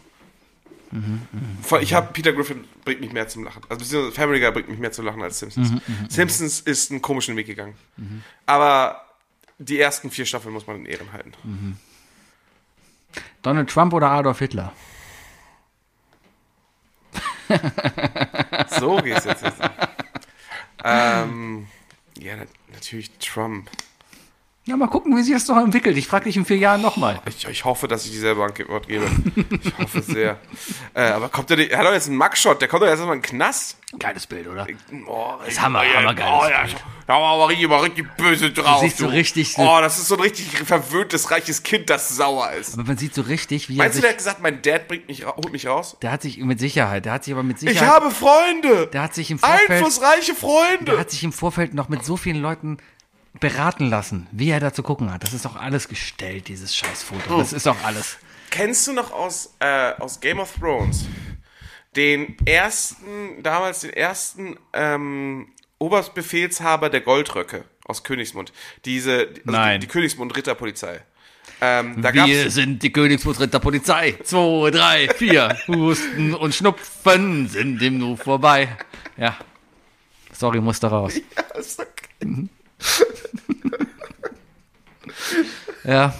Voll, Ich habe Peter Griffin bringt mich mehr zum Lachen. Also beziehungsweise Family Guy bringt mich mehr zum Lachen als Simpsons. Simpsons ist einen komischen Weg gegangen. Aber die ersten vier Staffeln muss man in Ehren halten. Donald Trump oder Adolf Hitler? So geht's jetzt. jetzt. ähm, ja, na- natürlich Trump. Ja, mal gucken, wie sich das noch entwickelt. Ich frage dich in vier Jahren nochmal. Ich, ich hoffe, dass ich dieselbe Antwort gebe. Ich hoffe sehr. äh, aber kommt der nicht, er hat doch jetzt einen Mugshot, der kommt doch erst mal in den Knast. Geiles Bild, oder? Oh, Das ist Hammer, hammergeiles oh, ja, Da war aber richtig, war richtig böse drauf. siehst so richtig so- oh, das ist so ein richtig verwöhntes, reiches Kind, das sauer ist. Aber man sieht so richtig, wie Meinst du, er der hat gesagt, mein Dad bringt mich, holt mich raus? der hat sich mit Sicherheit, der hat sich aber mit Ich Sicherheit, habe Freunde! der hat sich im Vorfeld, Einflussreiche Freunde! der hat sich im Vorfeld noch mit so vielen Leuten beraten lassen, wie er da zu gucken hat. Das ist doch alles gestellt, dieses Scheißfoto. Das ist doch alles. Kennst du noch aus, äh, aus Game of Thrones den ersten, damals den ersten ähm, Oberstbefehlshaber der Goldröcke aus Königsmund? Diese, also Nein. Die, die Königsmund-Ritterpolizei. Ähm, Wir sind die Königsmutter Polizei. Zwei, drei, vier. Husten und Schnupfen sind dem Nu vorbei. Ja. Sorry, musste raus. Ist okay. Ja.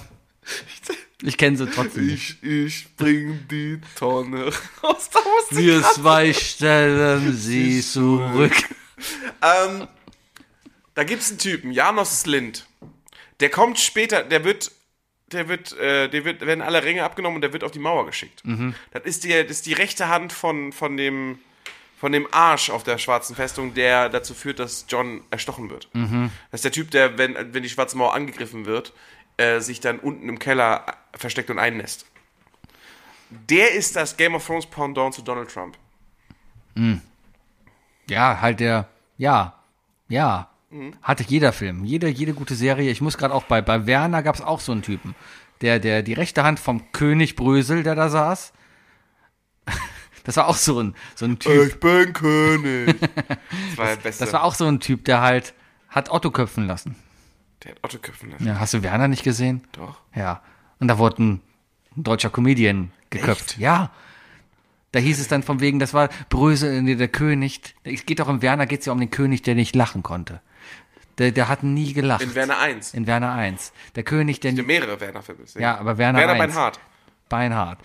Ich kenne sie trotzdem. Ich, ich bring die Tonne raus. Da Wir zwei stellen sie zurück. Ähm, da gibt's einen Typen, Janos Slind. Der kommt später, der wird, der wird, äh, der wird, werden alle Ringe abgenommen und der wird auf die Mauer geschickt. Das ist die, das ist die rechte Hand von, von dem, von dem Arsch auf der schwarzen Festung, der dazu führt, dass John erstochen wird. Das ist der Typ, der, wenn, wenn die schwarze Mauer angegriffen wird, äh, sich dann unten im Keller versteckt und einnässt. Der ist das Game of Thrones Pendant zu Donald Trump. Ja, halt der, ja, ja. Hatte jeder Film, jede, jede gute Serie. Ich muss gerade auch bei, bei Werner gab es auch so einen Typen. Der, der, die rechte Hand vom König Brösel, der da saß. Das war auch so ein, so ein Typ. Ich bin König. Das war der Beste. Das war auch so ein Typ, der halt hat Otto köpfen lassen. Der hat Otto köpfen lassen. Ja, hast du Werner nicht gesehen? Doch. Ja. Und da wurde ein, ein deutscher Comedian geköpft. Ja. Da hieß es dann von wegen, das war Brösel, nee, der König. Es geht doch im Werner, geht es ja um den König, der nicht lachen konnte. Der, der hat nie gelacht. In Werner 1. In Werner 1. Der König, der Es mehrere Werner-Filme. Ja, aber Werner Werner 1. Beinhardt. Beinhard.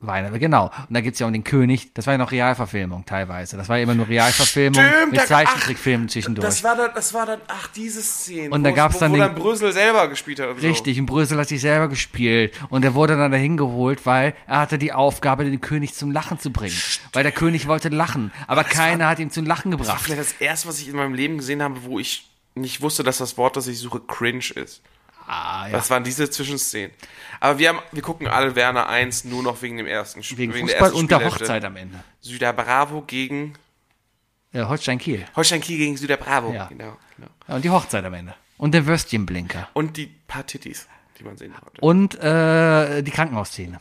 Weiner, genau. Und da gibt's ja um den König, das war ja noch Realverfilmung teilweise. Das war ja immer nur Realverfilmung Stimmt, mit Zeichentrickfilmen zwischendurch. Das war dann, das war dann, ach, diese Szene. Und da gab's wo, dann wo den- dann Brösel selber gespielt hat. Richtig, und Brösel hat sich selber gespielt. Und er wurde dann dahin geholt, weil er hatte die Aufgabe, den König zum Lachen zu bringen. Weil der König wollte lachen, aber keiner hat ihn zum Lachen So. Das war gebracht. vielleicht das erste, was ich in meinem Leben gesehen habe, wo ich nicht wusste, dass das Wort, das ich suche, cringe ist. Ah, ja. Das waren diese Zwischenszenen. Aber wir haben, wir gucken alle Werner 1 nur noch wegen dem ersten Spiel. Wegen der Fußball und der. Hochzeit am Ende. Süder Bravo gegen Ja, Holstein Kiel. Holstein Kiel gegen Süder Bravo. Ja. Genau, genau. Ja, und die Hochzeit am Ende. Und der Würstchenblinker. Und die paar Titties, die man sehen konnte. Und äh, die Krankenhausszene.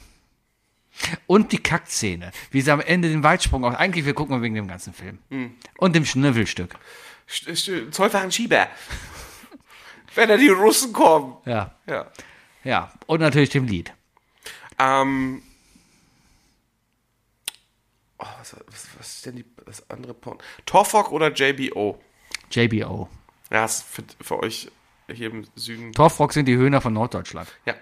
Und die Kackszene. Wie sie am Ende den Weitsprung auch. Eigentlich, wir gucken wegen dem ganzen Film. Hm. Und dem Schnüffelstück. St- st- Zollfahren Schieber. Wenn da die Russen kommen. Ja. Ja. Ja. Und natürlich dem Lied. Ähm. Oh, was, was, was ist denn die, das andere Porn? Torfok oder JBO? JBO. Ja, ist für, für euch hier im Süden. Torfrock sind die Höhner von Norddeutschland. Ja.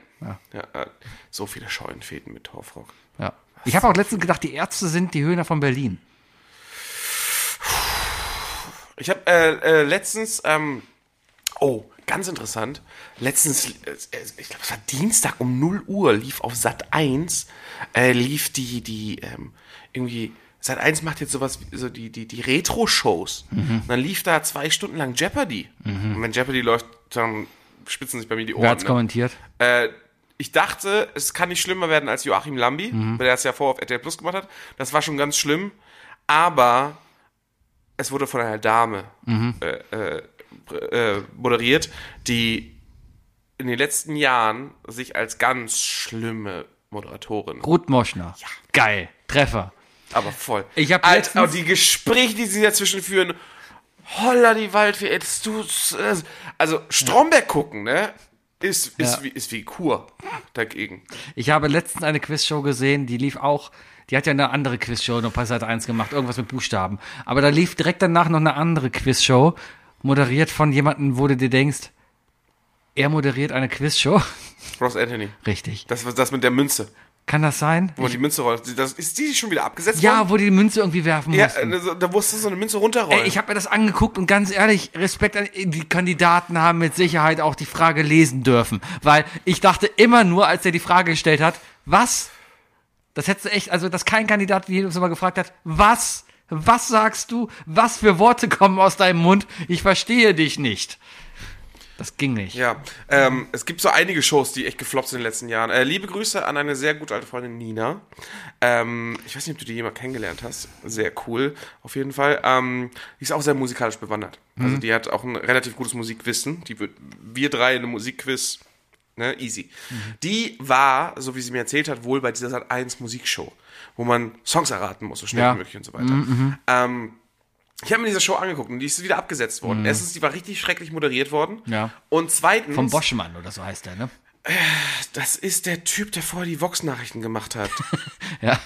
ja. äh, so viele Scheunenfäden mit Torfrock. Ja. Ich habe auch letztens gedacht, die Ärzte sind die Höhner von Berlin. Ich habe äh, äh, letztens, ähm, oh, ganz interessant, letztens, äh, ich glaube, es war Dienstag um 0 Uhr, lief auf Sat 1, äh, lief die, die, ähm, irgendwie, Sat 1 macht jetzt sowas, so die, die, die Retro-Shows. Und dann lief da zwei Stunden lang Jeopardy. Und wenn Jeopardy läuft, dann spitzen sich bei mir die Ohren. Wer hat's ne? kommentiert? Äh, ich dachte, es kann nicht schlimmer werden als Joachim Lambi, weil er es ja vorher auf RTL Plus gemacht hat. Das war schon ganz schlimm. Aber es wurde von einer Dame äh, äh, äh, moderiert, die in den letzten Jahren sich als ganz schlimme Moderatorin, Ruth Moschner. Geil. Treffer. aber voll. Ich hab Alter, letztens- die Gespräche, die sie dazwischen führen, holla die Waldfee, jetzt du, also Stromberg gucken, ne? Ist, ist, Ja. wie, ist wie Kur dagegen. Ich habe letztens eine Quizshow gesehen, die lief auch, die hat ja eine andere Quizshow noch bei Sat 1 gemacht, irgendwas mit Buchstaben. Aber da lief direkt danach noch eine andere Quizshow, moderiert von jemandem, wo du dir denkst, er moderiert eine Quizshow. Ross Anthony. Richtig. Das war das mit der Münze. Kann das sein? Wo die Münze rollt. Das, ist die schon wieder abgesetzt Ja, worden? wo die die Münze irgendwie werfen Ja, mussten. also, da musste so eine Münze runterrollen. Ey, ich habe mir das angeguckt und ganz ehrlich, Respekt an die Kandidaten haben mit Sicherheit auch die Frage lesen dürfen, weil ich dachte immer nur, als er die Frage gestellt hat, was? Das hättest du echt, also dass kein Kandidat jedes Mal gefragt hat, was? Was sagst du? Was für Worte kommen aus deinem Mund? Ich verstehe dich nicht. Das ging nicht. Ja, ähm, es gibt so einige Shows, die echt gefloppt sind in den letzten Jahren. Äh, liebe Grüße an eine sehr gute alte Freundin Nina. Ähm, ich weiß nicht, ob du die jemals kennengelernt hast. Sehr cool, auf jeden Fall. Ähm, die ist auch sehr musikalisch bewandert. Also die hat auch ein relativ gutes Musikwissen. Die wird, wir drei in einem Musikquiz, ne, easy. Die war, so wie sie mir erzählt hat, wohl bei dieser Sat 1 Musikshow, wo man Songs erraten muss, so schnell Ja. wie möglich und so weiter. Ähm, ich habe mir diese Show angeguckt und die ist wieder abgesetzt worden. Erstens, die war richtig schrecklich moderiert worden. Ja. Und zweitens. Vom Boschmann oder so heißt der, ne? Das ist der Typ, der vorher die Vox-Nachrichten gemacht hat. Ja.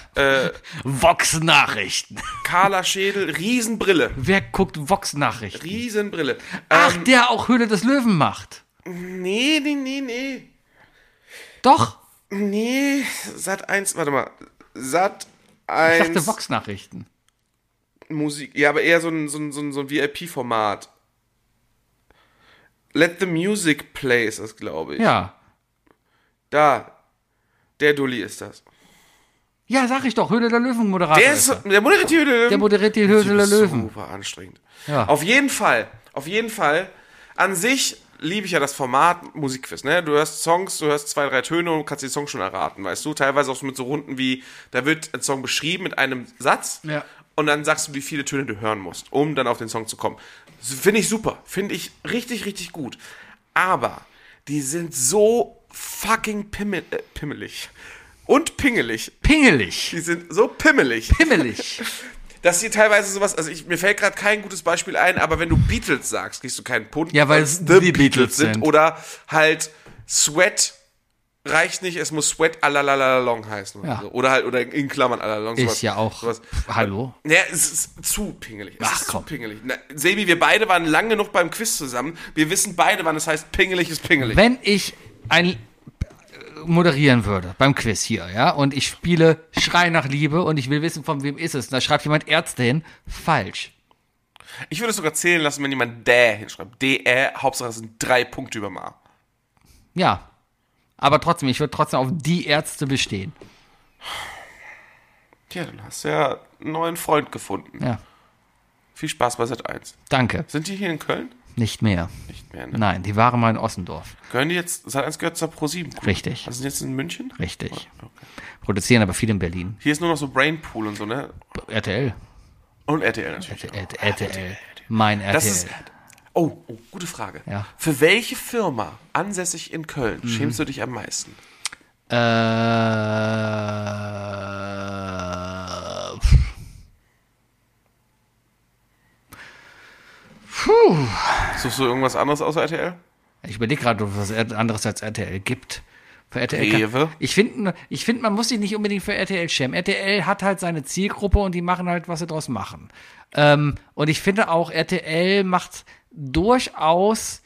Vox-Nachrichten. Carla Schädel, Riesenbrille. Wer guckt Vox-Nachrichten? Riesenbrille. Ach, Ähm, der auch Höhle des Löwen macht. nee, nee, nee, nee. Doch. Nee, Sat 1, warte mal. Sat Ich 1 dachte Vox-Nachrichten. Musik. Ja, aber eher so ein, so ein, so ein, so ein VIP-Format. Let the Music Play ist das, glaube ich. Ja. Da. Der Dulli ist das. Ja, sag ich doch, Höhle der Löwen Moderator. Der, ist ist, er. der moderiert die Höhle der Löwen. Der moderiert die Höhle der Löwen. Super anstrengend. Ja. Auf jeden Fall, auf jeden Fall. An sich liebe ich ja das Format Musikquiz. Ne? Du hörst Songs, du hörst zwei, drei Töne und kannst die Songs schon erraten, weißt du? Teilweise auch so mit so Runden wie, da wird ein Song beschrieben mit einem Satz Ja. und dann sagst du, wie viele Töne du hören musst, um dann auf den Song zu kommen. Finde ich super. Finde ich richtig, richtig gut. Aber die sind so fucking pimmel, äh, pimmelig. Und pingelig. Pingelig. Die sind so pimmelig. Pimmelig. dass hier teilweise sowas, also ich, mir fällt gerade kein gutes Beispiel ein, aber wenn du Beatles sagst, kriegst du keinen Punkt, Ja, weil es es die Beatles sind. Oder halt Sweat reicht nicht, es muss Sweat alalalong heißen. Oder, Ja. so. oder halt, oder in Klammern alalong. Ist ja auch. Sowas. Hallo? Ja, es ist zu pingelig. Es Ach, ist komm. zu pingelig. Na, Sebi, wir beide waren lang genug beim Quiz zusammen. Wir wissen beide, wann es heißt, pingelig ist pingelig. Wenn ich ein äh, moderieren würde beim Quiz hier, ja, und ich spiele Schrei nach Liebe und ich will wissen, von wem ist es, und da schreibt jemand Ärzte hin, falsch. Ich würde es sogar zählen lassen, wenn jemand Dä hinschreibt. D-Ä, Hauptsache es sind drei Punkte über A. Ja. Aber trotzdem, ich würde trotzdem auf die Ärzte bestehen. Tja, dann hast du ja einen neuen Freund gefunden. Ja. Viel Spaß bei Sat 1. Danke. Sind die hier in Köln? Nicht mehr. Nicht mehr, ne? Nein, die waren mal in Ossendorf. Gehören die jetzt, Sat 1 gehört zur Pro7. Richtig. Also sind jetzt in München? Richtig. Produzieren aber viel in Berlin. Hier ist nur noch so Brainpool und so, ne? RTL. Und RTL natürlich. RTL. RTL. Mein RTL. Das ist. Oh, oh, gute Frage. Ja. Für welche Firma ansässig in Köln Mhm. schämst du dich am meisten? Äh, Suchst du irgendwas anderes außer RTL? ich überlege gerade, ob es was anderes als RTL gibt. Für RTL kann-? Ich finde, ich find, man muss sich nicht unbedingt für RTL schämen. RTL hat halt seine Zielgruppe und die machen halt, was sie draus machen. Ähm, und ich finde auch, RTL macht durchaus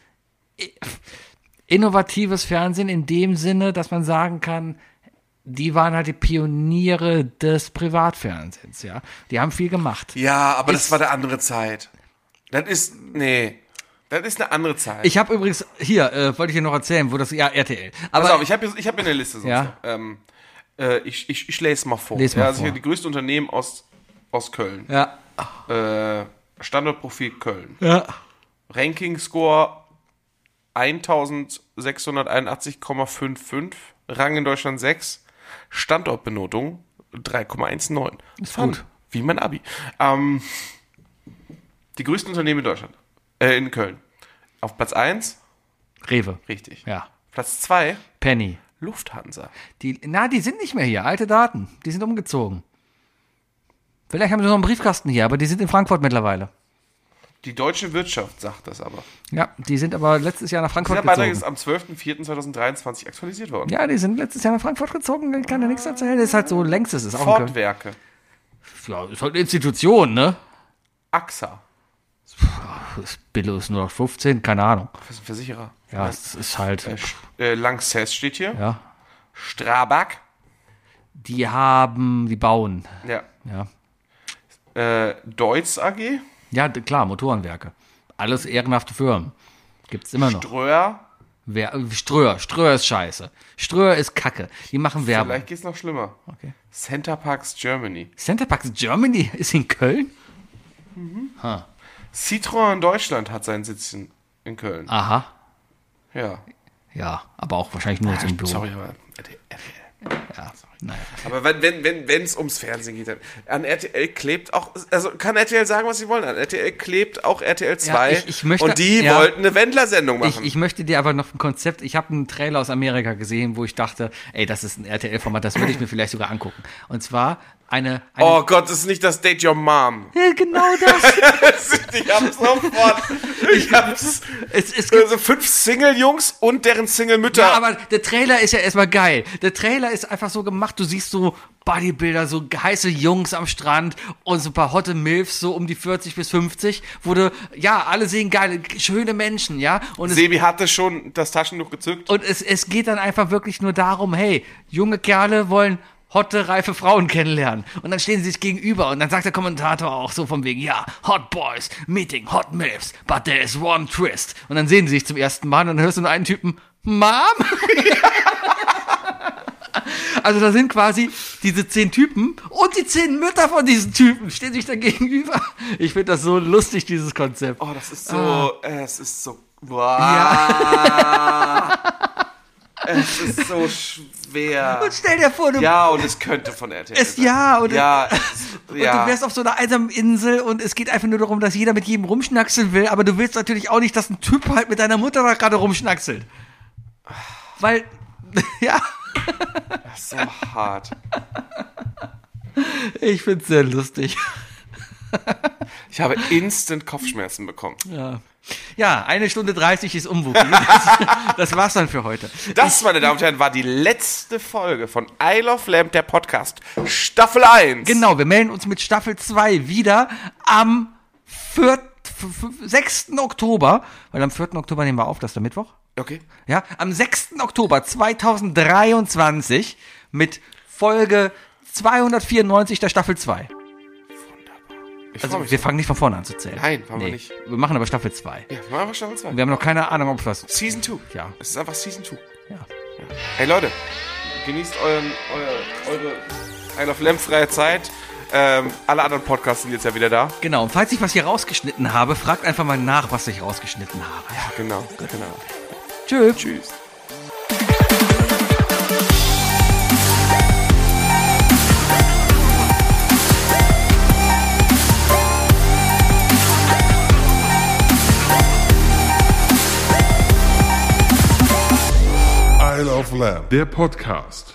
innovatives Fernsehen in dem Sinne, dass man sagen kann, die waren halt die Pioniere des Privatfernsehens, ja. Die haben viel gemacht. Ja, aber Ist- das war eine andere Zeit. Das ist. Nee. Das ist eine andere Zeit. Ich habe übrigens, hier, äh, wollte ich dir noch erzählen, wo das, ja, RTL. Aber Pass auf, ich habe ich hab hier eine Liste. Sonst Ja. Ähm, äh, ich, ich, ich lese mal vor. Les mal ja, also vor. hier die größten Unternehmen aus, aus Köln. ja, Äh, Standortprofil Köln. ja. Ranking-Score 1681,55. Rang in Deutschland 6. Standortbenotung 3,19. Ist Fun. gut. Wie mein Abi. Ähm, die größten Unternehmen in Deutschland. Äh, in Köln. Auf Platz 1, Rewe. richtig. Ja. Platz 2, Penny. Lufthansa. Die, na, die sind nicht mehr hier. Alte Daten. Die sind umgezogen. Vielleicht haben sie noch einen Briefkasten hier, aber die sind in Frankfurt mittlerweile. Die deutsche Wirtschaft sagt das aber. Ja, die sind aber letztes Jahr nach Frankfurt Dieser Beitrag gezogen. ist am 12.04.2023 aktualisiert worden. Ja, die sind letztes Jahr nach Frankfurt gezogen. Ich kann dir nichts erzählen. Das ist halt so längstes. Ist auch ein Köln. Fortwerke. Ja, ist halt eine Institution, ne? AXA. Das Billo ist nur noch 15, keine Ahnung. Das ist ein Versicherer. Ja, es ist halt. Äh, äh, Lanxess steht hier. Ja. Strabag. Die haben, die bauen. Ja. Ja, Äh, Deutz AG, ja klar, Motorenwerke. Alles ehrenhafte Firmen. Gibt's immer noch. Ströer. Wer, Ströer, Ströer ist scheiße. Ströer ist Kacke. Die machen Werbung. Vielleicht geht's noch schlimmer. Okay. Center Parks Germany. Center Parks Germany ist in Köln? Citroën Deutschland hat seinen Sitz in, in Köln. Aha. Ja. Ja, aber auch wahrscheinlich nur so im Büro. Sorry, aber RTL. Ja, naja. Aber wenn wenn wenn wenn's ums Fernsehen geht, dann an RTL klebt auch also kann RTL sagen, was sie wollen. An RTL klebt auch RTL 2 ich- ich möchte- und die ja. wollten eine Wendler-Sendung Ich, machen. ich möchte dir aber noch ein Konzept. Ich habe einen Trailer aus Amerika gesehen, wo ich dachte, ey, das ist ein RTL-Format, das würde ich mir vielleicht sogar angucken. Und zwar eine. eine oh Gott, das ist nicht das Date Your Mom. Ja, genau das. ich hab's sofort. Ich hab's. es, es gibt, Also fünf Single-Jungs und deren Single-Mütter. ja, aber der Trailer ist ja erstmal geil. Der Trailer ist einfach so gemacht, du siehst so Bodybuilder, so heiße Jungs am Strand und so ein paar hotte Milfs, so um die 40 bis 50, wo du, ja, alle sehen geile, schöne Menschen, ja. Und es Sebi hatte schon das Taschentuch gezückt. Und es, es geht dann einfach wirklich nur darum, hey, junge Kerle wollen hotte, reife Frauen kennenlernen. Und dann stehen sie sich gegenüber und dann sagt der Kommentator auch so von wegen, ja, Hot Boys, Meeting Hot Milfs, but there is one twist. Und dann sehen sie sich zum ersten Mal und dann hörst du nur einen Typen, Mom? Also da sind quasi diese zehn Typen und die zehn Mütter von diesen Typen stehen sich da gegenüber. Ich finde das so lustig, dieses Konzept. Oh, das ist so, äh, es ist so, boah. Es ist so schwer. Und stell dir vor, du Ja, und es könnte von RTL Es, sein. ja, und, Ja, es, und ja. du wärst auf so einer einsamen Insel und es geht einfach nur darum, dass jeder mit jedem rumschnackseln will, aber du willst natürlich auch nicht, dass ein Typ halt mit deiner Mutter da gerade rumschnackselt. Weil, ja, so hart. ich find's sehr lustig. Ich habe instant Kopfschmerzen bekommen. Ja. Ja, eine Stunde 30 ist Umwuki. Das, das war's dann für heute. Das, meine Damen und Herren, war die letzte Folge von I Love Lamp, der Podcast, Staffel 1. Genau, wir melden uns mit Staffel 2 wieder am 4, 6. Oktober, weil am 4. Oktober nehmen wir auf, das ist der Mittwoch. Okay. Ja, am 6. Oktober 2023 mit Folge 294 der Staffel 2. Ich freu Also wir fangen nicht von vorne an zu zählen. Nein, machen wir nicht. Wir machen aber Staffel 2. Ja, wir machen einfach Staffel 2. Wir haben noch keine Ahnung, ob was. Season 2. Ja. Es ist einfach Season 2. Ja. Hey Leute, genießt euren, euer, eure I Love Lamp freie Zeit. Ähm, alle anderen Podcasts sind jetzt ja wieder da. Genau, und falls ich was hier rausgeschnitten habe, fragt einfach mal nach, was ich rausgeschnitten habe. Ja, genau. genau. Tschüss. Tschüss. Isle of Lamb, der Podcast.